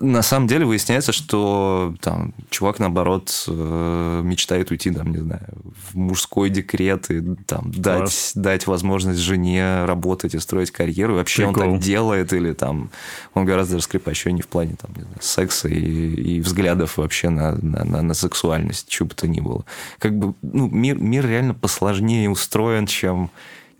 на самом деле выясняется, что там чувак, наоборот, э, мечтает уйти, там, не знаю, в мужской декрет и там дать, дать возможность жене работать и строить карьеру. И вообще Прикол. он так делает, или там он гораздо раскрепощеннее в плане там, не знаю, секса и, и взглядов вообще на, на, на, на сексуальность, что бы то ни было. Как бы, ну, мир, мир реально посложнее устроен, чем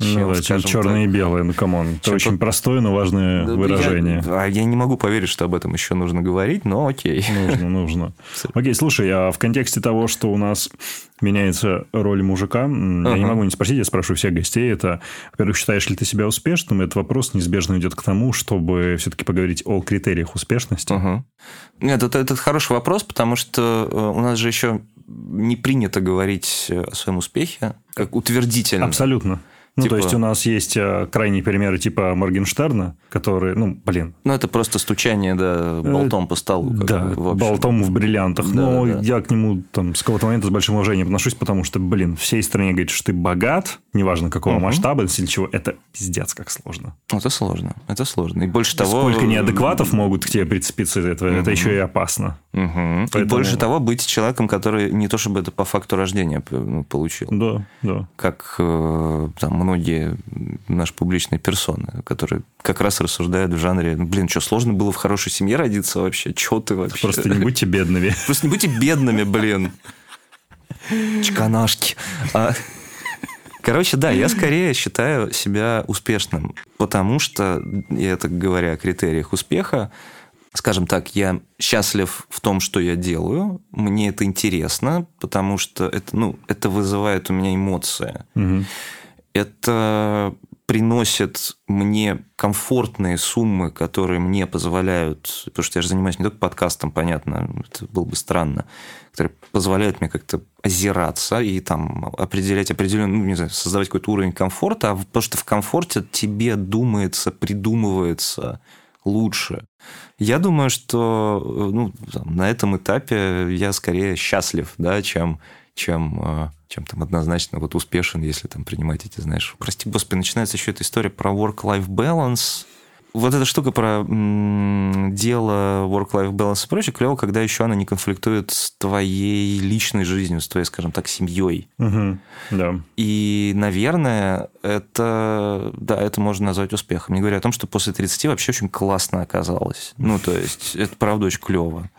чем, ну, да, чем черное так. и белое, ну, come on. Это очень простое, но важное да, выражение. Я, я не могу поверить, что об этом еще нужно говорить, но окей. Нужно, нужно. Окей, слушай, а в контексте того, что у нас меняется роль мужика, uh-huh. я не могу не спросить, я спрашиваю всех гостей, это, во-первых, считаешь ли ты себя успешным? Этот вопрос неизбежно идет к тому, чтобы все-таки поговорить о критериях успешности. Uh-huh. Нет, это, это хороший вопрос, потому что э, у нас же еще не принято говорить о своем успехе как утвердительно. Абсолютно. Ну, типа... то есть у нас есть э, крайние примеры типа Моргенштерна, которые, ну, блин. Ну, это просто стучание, да, э, болтом по столу. Да, бы, в болтом в бриллиантах. Да, Но да. я к нему там с какого-то момента с большим уважением отношусь, потому что, блин, всей стране говорит, что ты богат, неважно какого угу. масштаба, или чего, это пиздец как сложно. Это сложно, это сложно. И больше того... Сколько неадекватов могут к тебе прицепиться, это, угу. это еще и опасно. Угу. Поэтому... И больше того, быть человеком, который не то чтобы это по факту рождения ну, получил. Да, да. Как э, там многие наши публичные персоны, которые как раз рассуждают в жанре, «Ну, блин, что, сложно было в хорошей семье родиться вообще? Че ты вообще? Просто не будьте бедными. Просто не будьте бедными, блин. Чканашки. А... Короче, да, я скорее считаю себя успешным, потому что, я это говоря о критериях успеха, скажем так, я счастлив в том, что я делаю, мне это интересно, потому что это, ну, это вызывает у меня эмоции. Угу это приносит мне комфортные суммы, которые мне позволяют, потому что я же занимаюсь не только подкастом, понятно, это было бы странно, которые позволяют мне как-то озираться и там определять определенный, ну, не знаю, создавать какой-то уровень комфорта, а потому что в комфорте тебе думается, придумывается лучше. Я думаю, что ну, на этом этапе я скорее счастлив, да, чем чем, э, чем там однозначно вот успешен, если там принимать эти, знаешь... Прости, господи, начинается еще эта история про work-life balance. Вот эта штука про м, дело work-life balance и прочее, клево, когда еще она не конфликтует с твоей личной жизнью, с твоей, скажем так, семьей. Угу, да. И, наверное, это, да, это можно назвать успехом. Не говоря о том, что после 30 вообще очень классно оказалось. Ну, то есть, это правда очень клево.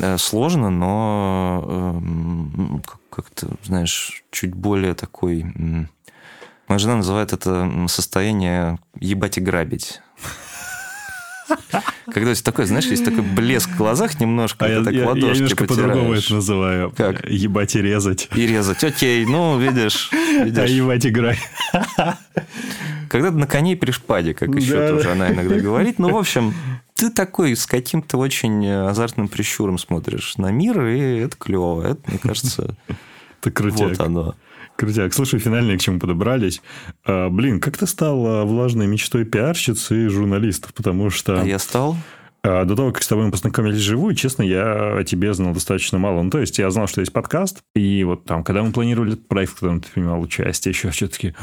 Э, сложно, но эм, как-то, знаешь, чуть более такой... Моя жена называет это состояние ебать и грабить. Когда есть такой, знаешь, есть такой блеск в глазах немножко, а я, так я, ладошки я немножко по-другому это называю. Как? Ебать и резать. И резать. Окей, ну, видишь. видишь. А ебать играй. Когда на коне при шпаде, как еще да, тоже да. она иногда говорит. Ну, в общем, ты такой с каким-то очень азартным прищуром смотришь на мир, и это клево. Это, мне кажется, это крутяк. Вот оно. Крутяк. Слушай, финальные к чему подобрались. А, блин, как ты стал влажной мечтой пиарщицы и журналистов? Потому что... А я стал? А, до того, как с тобой мы познакомились вживую, честно, я о тебе знал достаточно мало. Ну, то есть, я знал, что есть подкаст, и вот там, когда мы планировали этот проект, когда ты принимал участие, еще все-таки,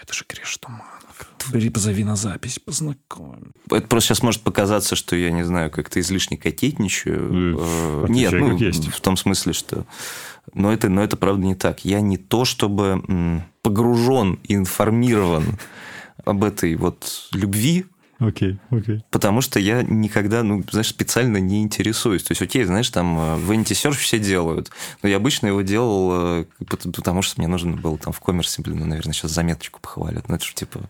это же Гриш Туманов. Бери, позови на запись, познакомим. Это просто сейчас может показаться, что я, не знаю, как-то излишне кокетничаю. Э, Нет, ну, есть. в том смысле, что... Но это, но это правда не так. Я не то, чтобы погружен и информирован об этой вот любви Окей, okay, окей. Okay. Потому что я никогда, ну, знаешь, специально не интересуюсь. То есть, окей, знаешь, там э, Vanity Search все делают, но я обычно его делал, э, потому что мне нужно было там в коммерсе, блин, ну, наверное, сейчас заметочку похвалят. Ну, это же типа...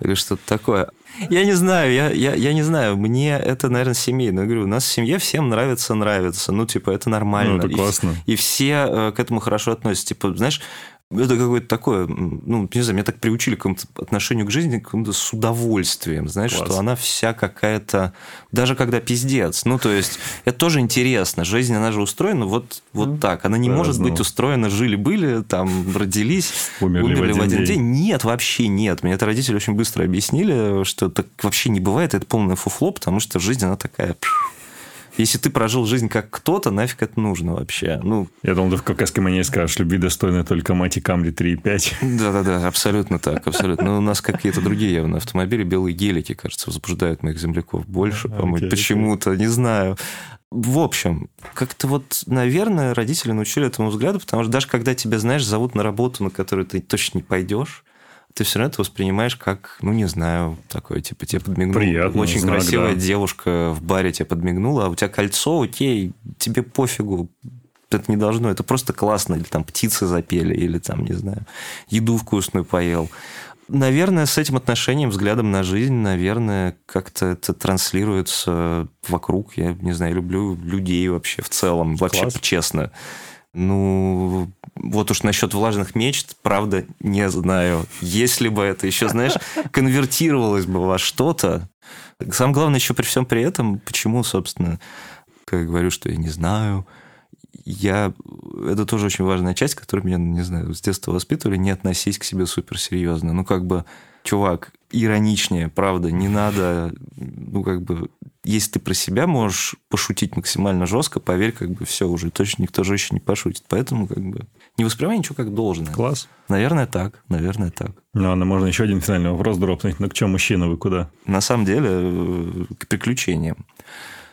Или что-то такое. Я не знаю, я, я, я не знаю, мне это, наверное, семейно. Я говорю, у нас в семье всем нравится, нравится. Ну, типа, это нормально. Ну, это классно. И, и все э, к этому хорошо относятся. Типа, знаешь, это какое-то такое, ну, не знаю, меня так приучили к какому-то отношению к жизни, к какому-то с удовольствием, знаешь, Класс. что она вся какая-то, даже когда пиздец, ну, то есть, это тоже интересно, жизнь, она же устроена вот, вот так, она не да, может быть устроена, жили-были, там, родились, умерли, умерли в один, в один день. день. Нет, вообще нет, мне это родители очень быстро объяснили, что так вообще не бывает, это полное фуфло, потому что жизнь, она такая если ты прожил жизнь как кто-то, нафиг это нужно вообще? Ну, Я думал, ты в кавказской манере скажешь, любви достойны только мать и Камри 3.5. Да-да-да, абсолютно так, абсолютно. Но у нас какие-то другие явно автомобили, белые гелики, кажется, возбуждают моих земляков больше, по-моему, почему-то, не знаю. В общем, как-то вот, наверное, родители научили этому взгляду, потому что даже когда тебя, знаешь, зовут на работу, на которую ты точно не пойдешь, ты все равно это воспринимаешь как, ну, не знаю, такое, типа, тебе подмигнула. Приятно, Очень знак, красивая да. девушка в баре тебе подмигнула, а у тебя кольцо, окей, тебе пофигу, это не должно, это просто классно, или там птицы запели, или там, не знаю, еду вкусную поел. Наверное, с этим отношением, взглядом на жизнь, наверное, как-то это транслируется вокруг. Я не знаю, люблю людей вообще в целом, вообще Класс. честно. Ну, вот уж насчет влажных мечт, правда, не знаю. Если бы это еще, знаешь, конвертировалось бы во что-то. Самое главное еще при всем при этом, почему, собственно, как говорю, что я не знаю, я... Это тоже очень важная часть, которую меня, не знаю, с детства воспитывали, не относись к себе суперсерьезно. Ну, как бы, чувак, ироничнее, правда, не надо, ну, как бы, если ты про себя можешь пошутить максимально жестко, поверь, как бы все уже, точно никто же еще не пошутит. Поэтому, как бы, не воспринимай ничего как должное. Класс. Наверное, так, наверное, так. Ну, ладно, можно еще один финальный вопрос дропнуть. Ну, к чему мужчина, вы куда? На самом деле, э, к приключениям.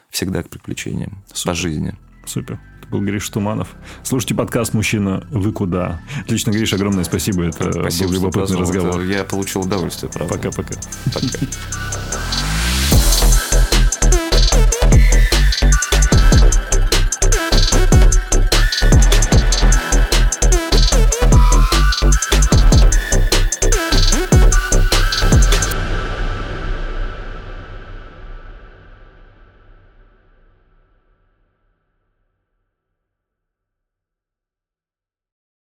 Всегда к приключениям Супер. по жизни. Супер был Гриш Туманов. Слушайте подкаст «Мужчина, вы куда?». Отлично, Гриш, огромное спасибо. Это спасибо, был любопытный разговор. Я получил удовольствие, правда. Пока-пока. Пока. -пока. Пока.